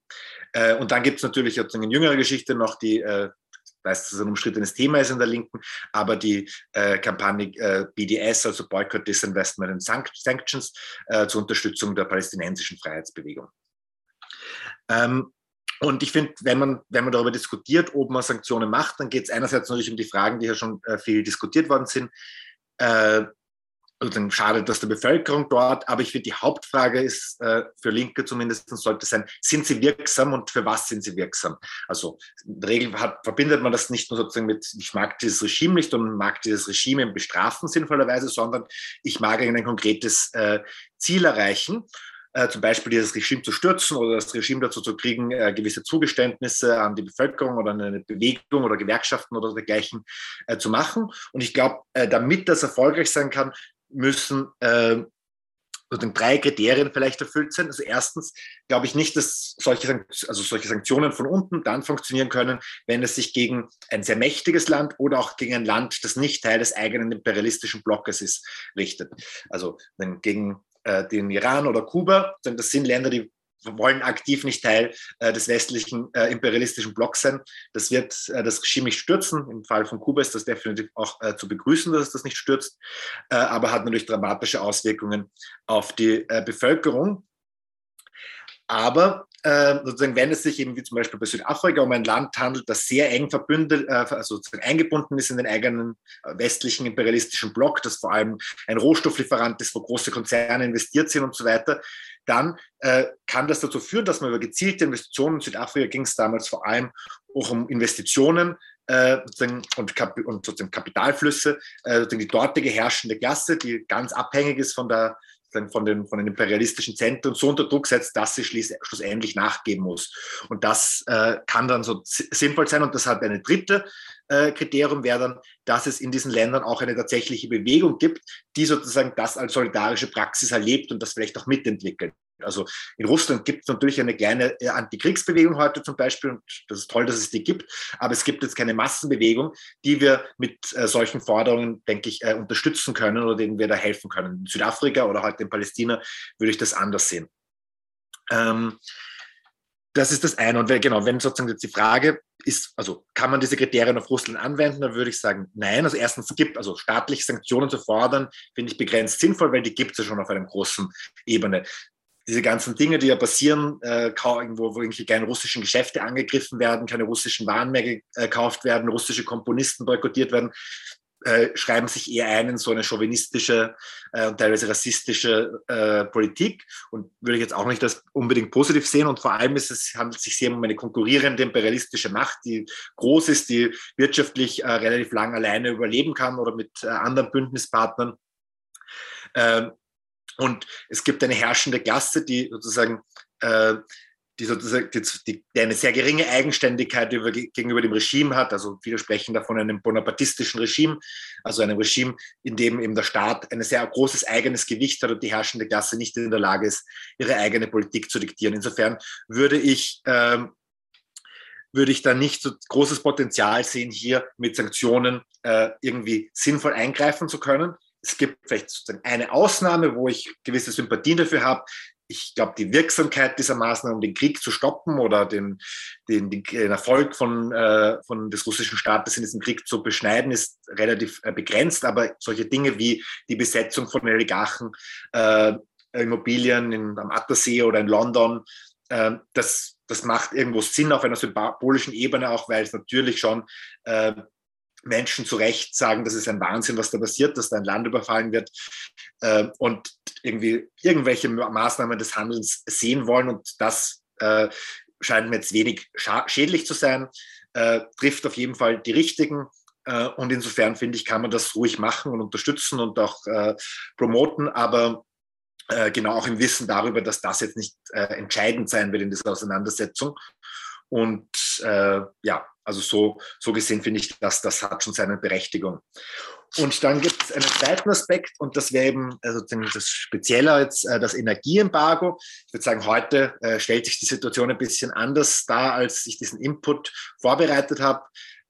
Äh, und dann gibt es natürlich jetzt eine jüngere Geschichte noch, die äh, weiß, dass es ein umstrittenes Thema ist in der Linken, aber die äh, Kampagne äh, BDS, also Boycott, Disinvestment and Sanctions, äh, zur Unterstützung der palästinensischen Freiheitsbewegung. Ähm, und ich finde, wenn man, wenn man darüber diskutiert, ob man Sanktionen macht, dann geht es einerseits natürlich um die Fragen, die ja schon äh, viel diskutiert worden sind. Äh, sozusagen schadet das der Bevölkerung dort. Aber ich finde, die Hauptfrage ist äh, für Linke zumindest sollte sein, sind sie wirksam und für was sind sie wirksam? Also in der Regel hat, verbindet man das nicht nur sozusagen mit, ich mag dieses Regime nicht und mag dieses Regime im Bestrafen sinnvollerweise, sondern ich mag ein konkretes äh, Ziel erreichen. Äh, zum Beispiel dieses Regime zu stürzen oder das Regime dazu zu kriegen, äh, gewisse Zugeständnisse an die Bevölkerung oder an eine Bewegung oder Gewerkschaften oder dergleichen äh, zu machen. Und ich glaube, äh, damit das erfolgreich sein kann, müssen äh, drei Kriterien vielleicht erfüllt sein. Also erstens glaube ich nicht, dass solche, also solche Sanktionen von unten dann funktionieren können, wenn es sich gegen ein sehr mächtiges Land oder auch gegen ein Land, das nicht Teil des eigenen imperialistischen Blockes ist, richtet. Also wenn gegen äh, den Iran oder Kuba, das sind Länder, die wollen aktiv nicht Teil äh, des westlichen äh, imperialistischen Blocks sein. Das wird äh, das Regime nicht stürzen. Im Fall von Kuba ist das definitiv auch äh, zu begrüßen, dass es das nicht stürzt, äh, aber hat natürlich dramatische Auswirkungen auf die äh, Bevölkerung. Aber sozusagen, wenn es sich eben wie zum Beispiel bei Südafrika um ein Land handelt, das sehr eng verbündet, also eingebunden ist in den eigenen westlichen imperialistischen Block, das vor allem ein Rohstofflieferant ist, wo große Konzerne investiert sind und so weiter, dann äh, kann das dazu führen, dass man über gezielte Investitionen, in Südafrika ging es damals vor allem auch um Investitionen äh, und, Kap und sozusagen Kapitalflüsse, äh, die dortige herrschende Klasse, die ganz abhängig ist von der von den, von den imperialistischen Zentren so unter Druck setzt, dass sie schlussendlich nachgeben muss. Und das äh, kann dann so sinnvoll sein. Und das hat eine dritte äh, Kriterium wäre dann, dass es in diesen Ländern auch eine tatsächliche Bewegung gibt, die sozusagen das als solidarische Praxis erlebt und das vielleicht auch mitentwickelt. Also in Russland gibt es natürlich eine kleine äh, Antikriegsbewegung heute zum Beispiel und das ist toll, dass es die gibt, aber es gibt jetzt keine Massenbewegung, die wir mit äh, solchen Forderungen, denke ich, äh, unterstützen können oder denen wir da helfen können. In Südafrika oder heute in Palästina würde ich das anders sehen. Ähm, das ist das eine. Und wenn, genau, wenn sozusagen jetzt die Frage ist, also kann man diese Kriterien auf Russland anwenden, dann würde ich sagen, nein. Also erstens gibt, also staatliche Sanktionen zu fordern, finde ich begrenzt sinnvoll, weil die gibt es ja schon auf einer großen Ebene. Diese ganzen Dinge, die ja passieren, äh, wo, wo irgendwelche kleinen russischen Geschäfte angegriffen werden, keine russischen Waren mehr gekauft werden, russische Komponisten boykottiert werden, äh, schreiben sich eher ein in so eine chauvinistische äh, und teilweise rassistische äh, Politik und würde ich jetzt auch nicht das unbedingt positiv sehen und vor allem ist es, handelt es sich sehr um eine konkurrierende imperialistische Macht, die groß ist, die wirtschaftlich äh, relativ lang alleine überleben kann oder mit äh, anderen Bündnispartnern. Ähm, und es gibt eine herrschende Klasse, die sozusagen äh, die sozusagen die, die, die eine sehr geringe Eigenständigkeit über, gegenüber dem Regime hat. Also viele sprechen davon einem bonapartistischen Regime, also einem Regime, in dem eben der Staat ein sehr großes eigenes Gewicht hat und die herrschende Klasse nicht in der Lage ist, ihre eigene Politik zu diktieren. Insofern würde ich ähm, würde ich da nicht so großes Potenzial sehen, hier mit Sanktionen äh, irgendwie sinnvoll eingreifen zu können. Es gibt vielleicht sozusagen eine Ausnahme, wo ich gewisse Sympathien dafür habe, ich glaube, die Wirksamkeit dieser Maßnahmen, den Krieg zu stoppen oder den, den, den Erfolg von, äh, von des russischen Staates in diesem Krieg zu beschneiden, ist relativ äh, begrenzt. Aber solche Dinge wie die Besetzung von Oligarchen, äh, Immobilien in, am Attersee oder in London, äh, das, das macht irgendwo Sinn auf einer symbolischen Ebene, auch weil es natürlich schon äh, Menschen zu Recht sagen, das ist ein Wahnsinn, was da passiert, dass da ein Land überfallen wird äh, und irgendwie irgendwelche Maßnahmen des Handelns sehen wollen. Und das äh, scheint mir jetzt wenig schädlich zu sein, äh, trifft auf jeden Fall die richtigen Äh, und insofern finde ich, kann man das ruhig machen und unterstützen und auch äh, promoten, aber äh, genau auch im Wissen darüber, dass das jetzt nicht äh, entscheidend sein wird in dieser Auseinandersetzung. Und äh, ja, also so, so gesehen finde ich, dass das hat schon seine Berechtigung. Und dann gibt es einen zweiten Aspekt und das wäre eben also das Spezielle jetzt äh, das Energieembargo. Ich würde sagen, heute äh, stellt sich die Situation ein bisschen anders dar, als ich diesen Input vorbereitet habe.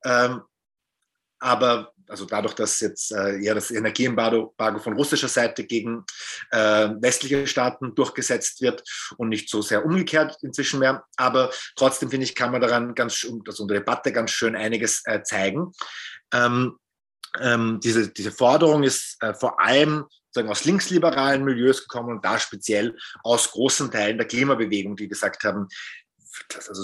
Ähm, aber also dadurch, dass jetzt äh, eher das Energieembargo von russischer Seite gegen äh, westliche Staaten durchgesetzt wird und nicht so sehr umgekehrt inzwischen mehr. Aber trotzdem finde ich, kann man daran ganz, also in der Debatte ganz schön einiges äh, zeigen. Ähm, ähm, diese, diese Forderung ist äh, vor allem sagen, aus linksliberalen Milieus gekommen und da speziell aus großen Teilen der Klimabewegung, die gesagt haben, also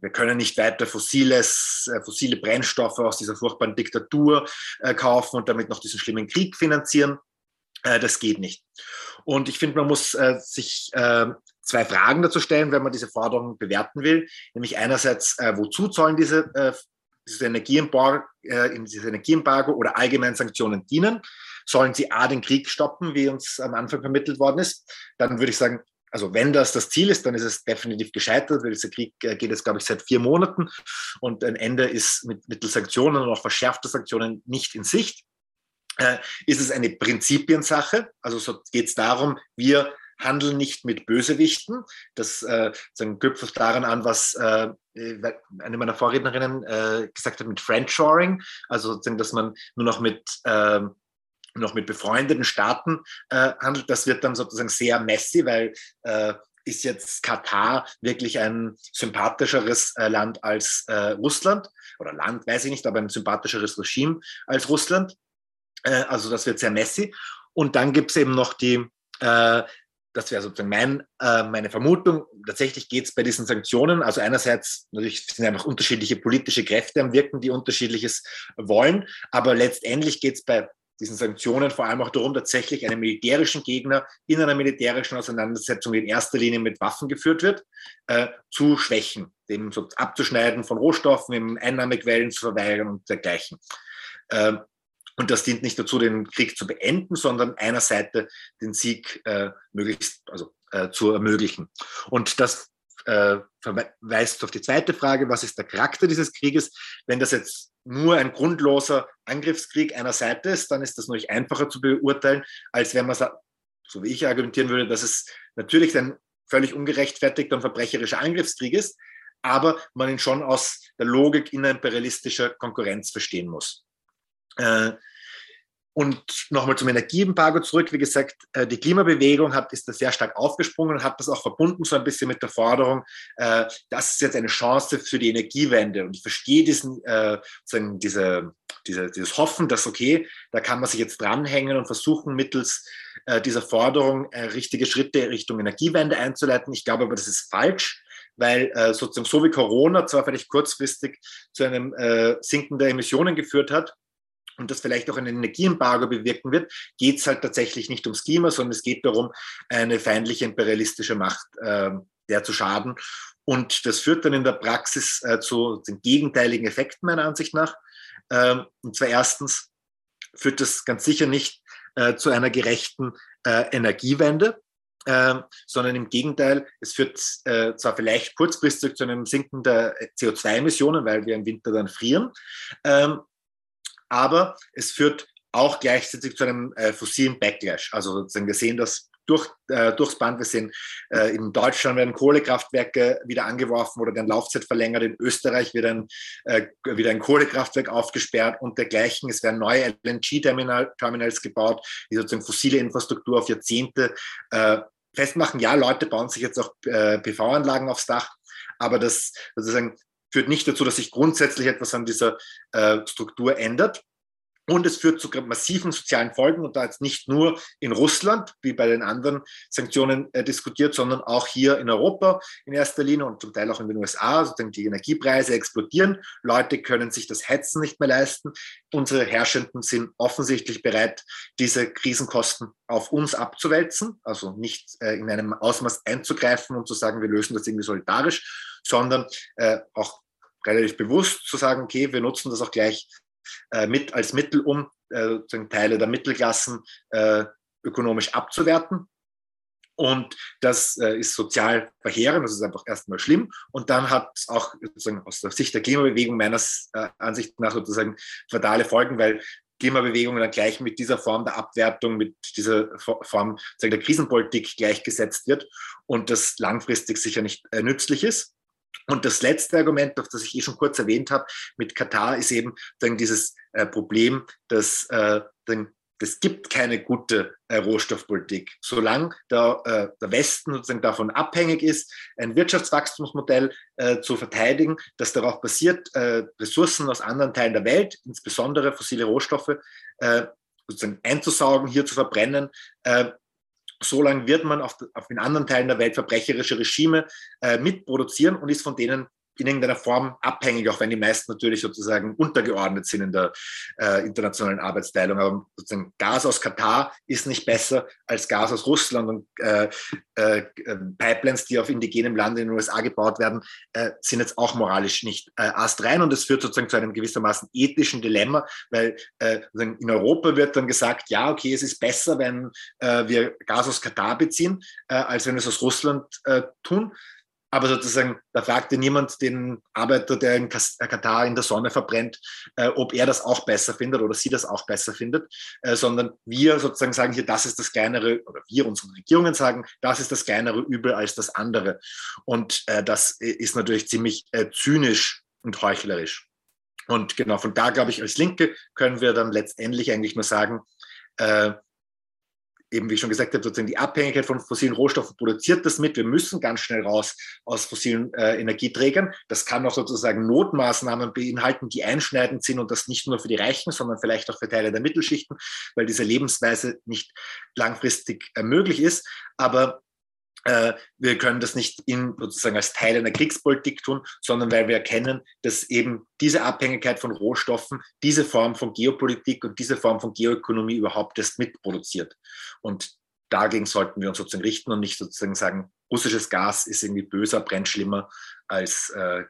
wir können nicht weiter fossiles, äh, fossile Brennstoffe aus dieser furchtbaren Diktatur äh, kaufen und damit noch diesen schlimmen Krieg finanzieren. Äh, das geht nicht. Und ich finde, man muss sich äh, zwei Fragen dazu stellen, wenn man diese Forderung bewerten will. Nämlich einerseits, wozu sollen diese dieses Energieembargo, dieses Energieembargo oder allgemeinen Sanktionen dienen. Sollen sie A, den Krieg stoppen, wie uns am Anfang vermittelt worden ist? Dann würde ich sagen, also wenn das das Ziel ist, dann ist es definitiv gescheitert, weil dieser Krieg äh, geht jetzt, glaube ich, seit vier Monaten und ein Ende ist mit mittels Sanktionen und auch verschärfter Sanktionen nicht in Sicht. Äh, ist es eine Prinzipiensache? Also so geht es darum, wir handeln nicht mit Bösewichten. Das äh, knüpft daran an, was äh, eine meiner Vorrednerinnen äh, gesagt hat mit Friendshoring, also dass man nur noch mit äh, noch mit befreundeten Staaten äh, handelt. Das wird dann sozusagen sehr messy, weil äh, ist jetzt Katar wirklich ein sympathischeres äh, Land als äh, Russland oder Land, weiß ich nicht, aber ein sympathischeres Regime als Russland. Äh, also das wird sehr messy. Und dann gibt es eben noch die, äh, das wäre sozusagen mein, meine Vermutung. Tatsächlich geht es bei diesen Sanktionen, also einerseits natürlich sind einfach unterschiedliche politische Kräfte am Wirken, die unterschiedliches wollen, aber letztendlich geht es bei diesen Sanktionen vor allem auch darum, tatsächlich einen militärischen Gegner in einer militärischen Auseinandersetzung, die in erster Linie mit Waffen geführt wird, äh, zu schwächen, dem so abzuschneiden von Rohstoffen, Einnahmequellen zu verweigern und dergleichen. Ähm, und das dient nicht dazu, den Krieg zu beenden, sondern einer Seite den Sieg äh, möglichst also, äh, zu ermöglichen. Und das äh, verweist auf die zweite Frage, was ist der Charakter dieses Krieges? Wenn das jetzt nur ein grundloser Angriffskrieg einer Seite ist, dann ist das natürlich einfacher zu beurteilen, als wenn man, so wie ich argumentieren würde, dass es natürlich ein völlig ungerechtfertigter und verbrecherischer Angriffskrieg ist, aber man ihn schon aus der Logik innerimperialistischer Konkurrenz verstehen muss. Äh, und nochmal zum Energieembargo zurück. Wie gesagt, äh, die Klimabewegung hat, ist da sehr stark aufgesprungen und hat das auch verbunden so ein bisschen mit der Forderung, äh, das ist jetzt eine Chance für die Energiewende. Und ich verstehe diesen, sozusagen diese, diese, dieses Hoffen, dass okay, da kann man sich jetzt dranhängen und versuchen, mittels dieser Forderung richtige Schritte Richtung Energiewende einzuleiten. Ich glaube aber, das ist falsch weil äh, sozusagen so wie Corona zwar vielleicht kurzfristig zu einem äh, Sinken der Emissionen geführt hat, und das vielleicht auch ein Energieembargo bewirken wird, geht es halt tatsächlich nicht ums Klima, sondern es geht darum, eine feindliche imperialistische Macht äh, der zu schaden. Und das führt dann in der Praxis äh, zu den gegenteiligen Effekten meiner Ansicht nach. Ähm, und zwar erstens führt das ganz sicher nicht äh, zu einer gerechten äh, Energiewende, ähm, sondern im Gegenteil, es führt äh, zwar vielleicht kurzfristig zu einem Sinken der CO2-Emissionen, weil wir im Winter dann frieren, ähm, aber es führt auch gleichzeitig zu einem äh, fossilen Backlash. Also sozusagen wir sehen das durch, äh, durchs Band. Wir sehen, äh, in Deutschland werden Kohlekraftwerke wieder angeworfen oder deren Laufzeit verlängert. In Österreich wird ein, äh, wieder ein Kohlekraftwerk aufgesperrt und dergleichen. Es werden neue LNG-Terminals gebaut, die sozusagen fossile Infrastruktur auf Jahrzehnte äh, festmachen. Ja, Leute bauen sich jetzt auch äh, PV-Anlagen aufs Dach, aber das sozusagen führt nicht dazu, dass sich grundsätzlich etwas an dieser äh, Struktur ändert. Und es führt zu massiven sozialen Folgen und da jetzt nicht nur in Russland, wie bei den anderen Sanktionen äh, diskutiert, sondern auch hier in Europa in erster Linie und zum Teil auch in den USA. Also die Energiepreise explodieren. Leute können sich das Hetzen nicht mehr leisten. Unsere Herrschenden sind offensichtlich bereit, diese Krisenkosten auf uns abzuwälzen, also nicht äh, in einem Ausmaß einzugreifen und zu sagen, wir lösen das irgendwie solidarisch, sondern äh, auch relativ bewusst zu sagen, okay, wir nutzen das auch gleich mit als Mittel, um äh, Teile der Mittelklassen äh, ökonomisch abzuwerten. Und das äh, ist sozial verheerend, das ist einfach erstmal schlimm. Und dann hat es auch sozusagen aus der Sicht der Klimabewegung meines äh, Ansicht nach sozusagen fatale Folgen, weil Klimabewegungen dann gleich mit dieser Form der Abwertung, mit dieser Form der Krisenpolitik gleichgesetzt wird und das langfristig sicher nicht äh, nützlich ist. Und das letzte Argument, auf das ich eh schon kurz erwähnt habe, mit Katar ist eben dann dieses äh, Problem, dass äh, dann es gibt keine gute äh, Rohstoffpolitik. Solange der, äh, der Westen sozusagen davon abhängig ist, ein Wirtschaftswachstumsmodell äh, zu verteidigen, das darauf basiert, äh, Ressourcen aus anderen Teilen der Welt, insbesondere fossile Rohstoffe, äh, sozusagen einzusaugen, hier zu verbrennen, äh, solange wird man auf, auf, in anderen Teilen der Welt verbrecherische Regime mitproduzieren und ist von denen in irgendeiner Form abhängig, auch wenn die meisten natürlich sozusagen untergeordnet sind in der äh, internationalen Arbeitsteilung. Aber sozusagen Gas aus Katar ist nicht besser als Gas aus Russland und äh, äh, Pipelines, die auf indigenem Land in den USA gebaut werden, äh, sind jetzt auch moralisch nicht äh, astrein und es führt sozusagen zu einem gewissermaßen ethischen Dilemma, weil äh, in Europa wird dann gesagt, ja, okay, es ist besser, wenn wir Gas aus Katar beziehen, als wenn wir es aus Russland tun. Aber sozusagen, da fragte niemand den Arbeiter, der in äh, Katar in der Sonne verbrennt, äh, ob er das auch besser findet oder sie das auch besser findet, äh, sondern wir sozusagen sagen hier, das ist das kleinere, oder wir, unsere Regierungen sagen, das ist das kleinere Übel als das andere. Und äh, das ist natürlich ziemlich äh, zynisch und heuchlerisch. Und genau von da, glaube ich, als Linke können wir dann letztendlich eigentlich nur sagen, äh, eben wie ich schon gesagt habe, sozusagen die Abhängigkeit von fossilen Rohstoffen produziert das mit. Wir müssen ganz schnell raus aus fossilen äh, Energieträgern. Das kann auch sozusagen Notmaßnahmen beinhalten, die einschneidend sind und das nicht nur für die Reichen, sondern vielleicht auch für Teile der Mittelschichten, weil diese Lebensweise nicht langfristig äh, möglich ist. Aber wir können das nicht in, sozusagen als Teil einer Kriegspolitik tun, sondern weil wir erkennen, dass eben diese Abhängigkeit von Rohstoffen diese Form von Geopolitik und diese Form von Geoökonomie überhaupt erst mitproduziert. Und dagegen sollten wir uns sozusagen richten und nicht sozusagen sagen, russisches Gas ist irgendwie böser, brennt schlimmer als äh,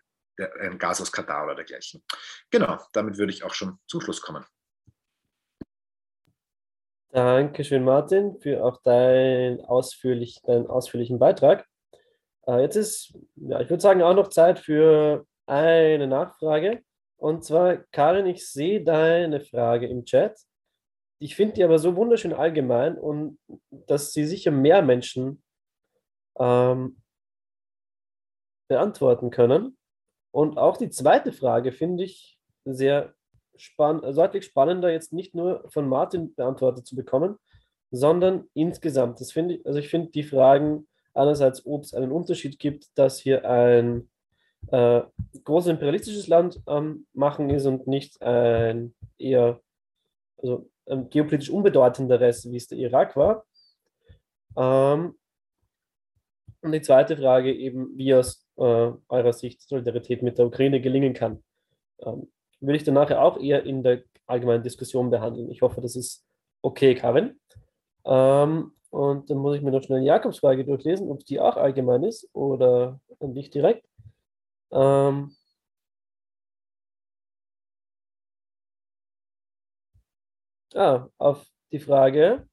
ein Gas aus Katar oder dergleichen. Genau, damit würde ich auch schon zum Schluss kommen. Dankeschön, Martin, für auch dein ausführlich, deinen ausführlichen Beitrag. Äh, jetzt ist, ja, ich würde sagen, auch noch Zeit für eine Nachfrage. Und zwar, Karin, ich sehe deine Frage im Chat. Ich finde die aber so wunderschön allgemein und dass sie sicher mehr Menschen ähm, beantworten können. Und auch die zweite Frage finde ich sehr spann deutlich spannender, jetzt nicht nur von Martin beantwortet zu bekommen, sondern insgesamt. Das finde ich, also ich finde die Fragen einerseits, ob es einen Unterschied gibt, dass hier ein äh, großes imperialistisches Land am Machen ist und nicht ein eher also ein geopolitisch unbedeutenderes, wie es der Irak war. Ähm, und die zweite Frage eben, wie aus äh, eurer Sicht Solidarität mit der Ukraine gelingen kann. Ähm, will ich dann nachher auch eher in der allgemeinen Diskussion behandeln. Ich hoffe, das ist okay, Karin. Ähm, und dann muss ich mir noch schnell die Jakobsfrage durchlesen, ob die auch allgemein ist oder nicht direkt. Ähm, ah, auf die Frage,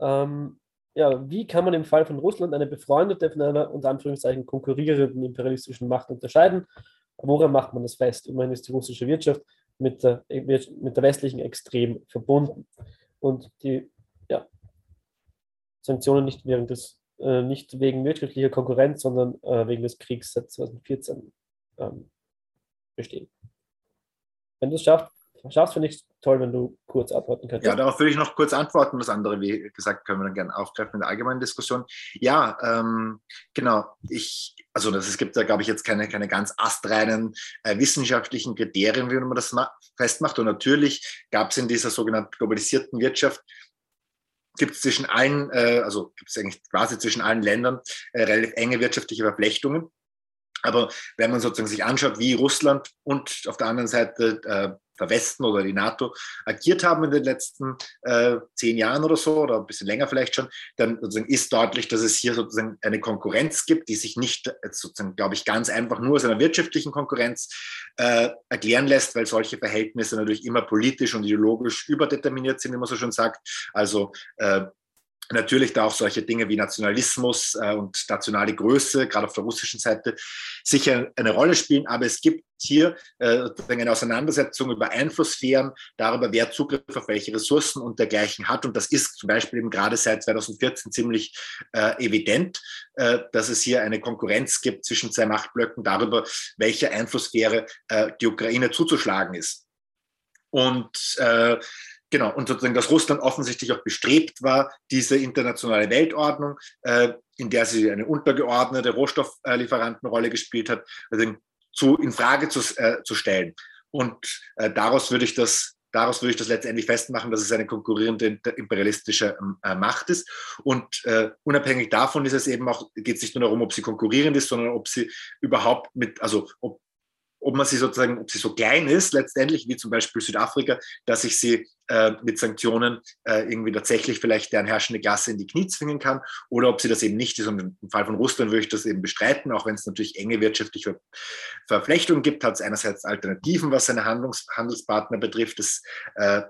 ähm, ja, wie kann man im Fall von Russland eine befreundete von einer unter Anführungszeichen konkurrierenden imperialistischen Macht unterscheiden? Woran macht man das fest? Immerhin ist die russische Wirtschaft mit der, mit der westlichen extrem verbunden. Und die ja, Sanktionen nicht, während des, äh, nicht wegen wirtschaftlicher Konkurrenz, sondern äh, wegen des Kriegs seit 2014 ähm, bestehen. Wenn du es schaffst, finde ich toll, wenn du kurz antworten könntest. Ja, darauf würde ich noch kurz antworten. Das andere, wie gesagt, können wir dann gerne aufgreifen in der allgemeinen Diskussion. Ja, ähm, genau. Ich, also das, es gibt da, glaube ich, jetzt keine, keine ganz astreinen äh, wissenschaftlichen Kriterien, wie man das festmacht. Und natürlich gab es in dieser sogenannten globalisierten Wirtschaft gibt es zwischen allen, äh, also gibt es eigentlich quasi zwischen allen Ländern äh, relativ enge wirtschaftliche Verflechtungen. Aber wenn man sozusagen sich anschaut, wie Russland und auf der anderen Seite äh, der Westen oder die NATO agiert haben in den letzten äh, zehn Jahren oder so oder ein bisschen länger vielleicht schon, dann ist deutlich, dass es hier sozusagen eine Konkurrenz gibt, die sich nicht sozusagen, glaube ich, ganz einfach nur aus einer wirtschaftlichen Konkurrenz äh, erklären lässt, weil solche Verhältnisse natürlich immer politisch und ideologisch überdeterminiert sind, wie man so schon sagt. Also äh, natürlich da auch solche Dinge wie Nationalismus äh, und nationale Größe, gerade auf der russischen Seite, sicher eine Rolle spielen. Aber es gibt hier äh, eine Auseinandersetzung über Einflusssphären, darüber, wer Zugriff auf welche Ressourcen und dergleichen hat. Und das ist zum Beispiel eben gerade seit 2014 ziemlich äh, evident, dass es hier eine Konkurrenz gibt zwischen zwei Machtblöcken darüber, welche Einflusssphäre die Ukraine zuzuschlagen ist. Und äh, Genau, und sozusagen, dass Russland offensichtlich auch bestrebt war, diese internationale Weltordnung, äh, in der sie eine untergeordnete Rohstofflieferantenrolle gespielt hat, also zu, in Frage zu, äh, zu stellen. Und äh, daraus würde ich das daraus würde ich das letztendlich festmachen, dass es eine konkurrierende imperialistische äh, Macht ist. Und äh, unabhängig davon ist es eben auch, geht es nicht nur darum, ob sie konkurrierend ist, sondern ob sie überhaupt mit, also ob ob man sie sozusagen, ob sie so klein ist, letztendlich, wie zum Beispiel Südafrika, dass ich sie äh, mit Sanktionen äh, irgendwie tatsächlich vielleicht deren herrschende Klasse in die Knie zwingen kann, oder ob sie das eben nicht ist. Und im Fall von Russland würde ich das eben bestreiten, auch wenn es natürlich enge wirtschaftliche Verflechtungen gibt, hat es einerseits Alternativen, was seine Handlungs Handelspartner betrifft. Das äh,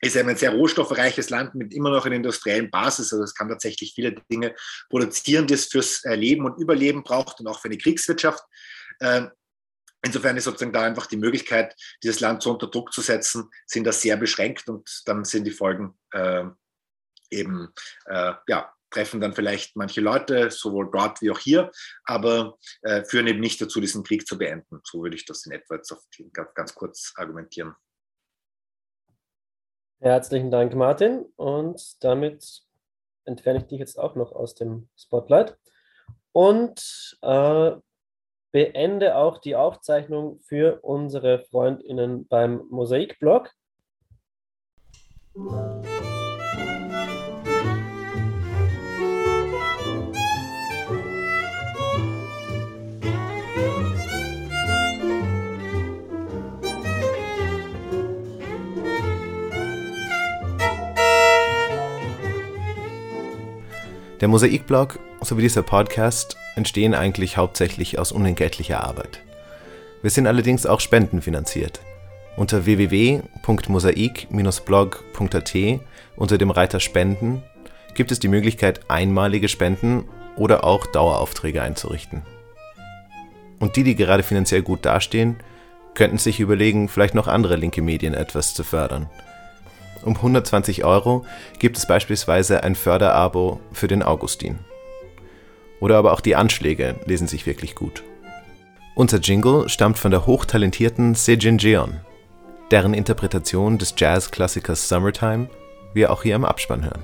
ist eben ein sehr rohstoffreiches Land mit immer noch einer industriellen Basis. Also es kann tatsächlich viele Dinge produzieren, die es fürs äh, Leben und Überleben braucht und auch für eine Kriegswirtschaft. Ähm, Insofern ist sozusagen da einfach die Möglichkeit, dieses Land so unter Druck zu setzen, sind da sehr beschränkt und dann sind die Folgen äh, eben, äh, ja, treffen dann vielleicht manche Leute, sowohl dort wie auch hier, aber äh, führen eben nicht dazu, diesen Krieg zu beenden. So würde ich das in etwa jetzt ganz, ganz kurz argumentieren. Herzlichen Dank, Martin. Und damit entferne ich dich jetzt auch noch aus dem Spotlight. Und äh, beende auch die Aufzeichnung für unsere FreundInnen beim Mosaik-Blog. Der Mosaikblog sowie dieser Podcast entstehen eigentlich hauptsächlich aus unentgeltlicher Arbeit. Wir sind allerdings auch spendenfinanziert. Unter www.mosaik-blog.at unter dem Reiter Spenden gibt es die Möglichkeit, einmalige Spenden oder auch Daueraufträge einzurichten. Und die, die gerade finanziell gut dastehen, könnten sich überlegen, vielleicht noch andere linke Medien etwas zu fördern. Um 120 Euro gibt es beispielsweise ein Förderabo für den Augustin. Oder aber auch die Anschläge lesen sich wirklich gut. Unser Jingle stammt von der hochtalentierten Sejin Jeon, deren Interpretation des Jazzklassikers Summertime wir auch hier im Abspann hören.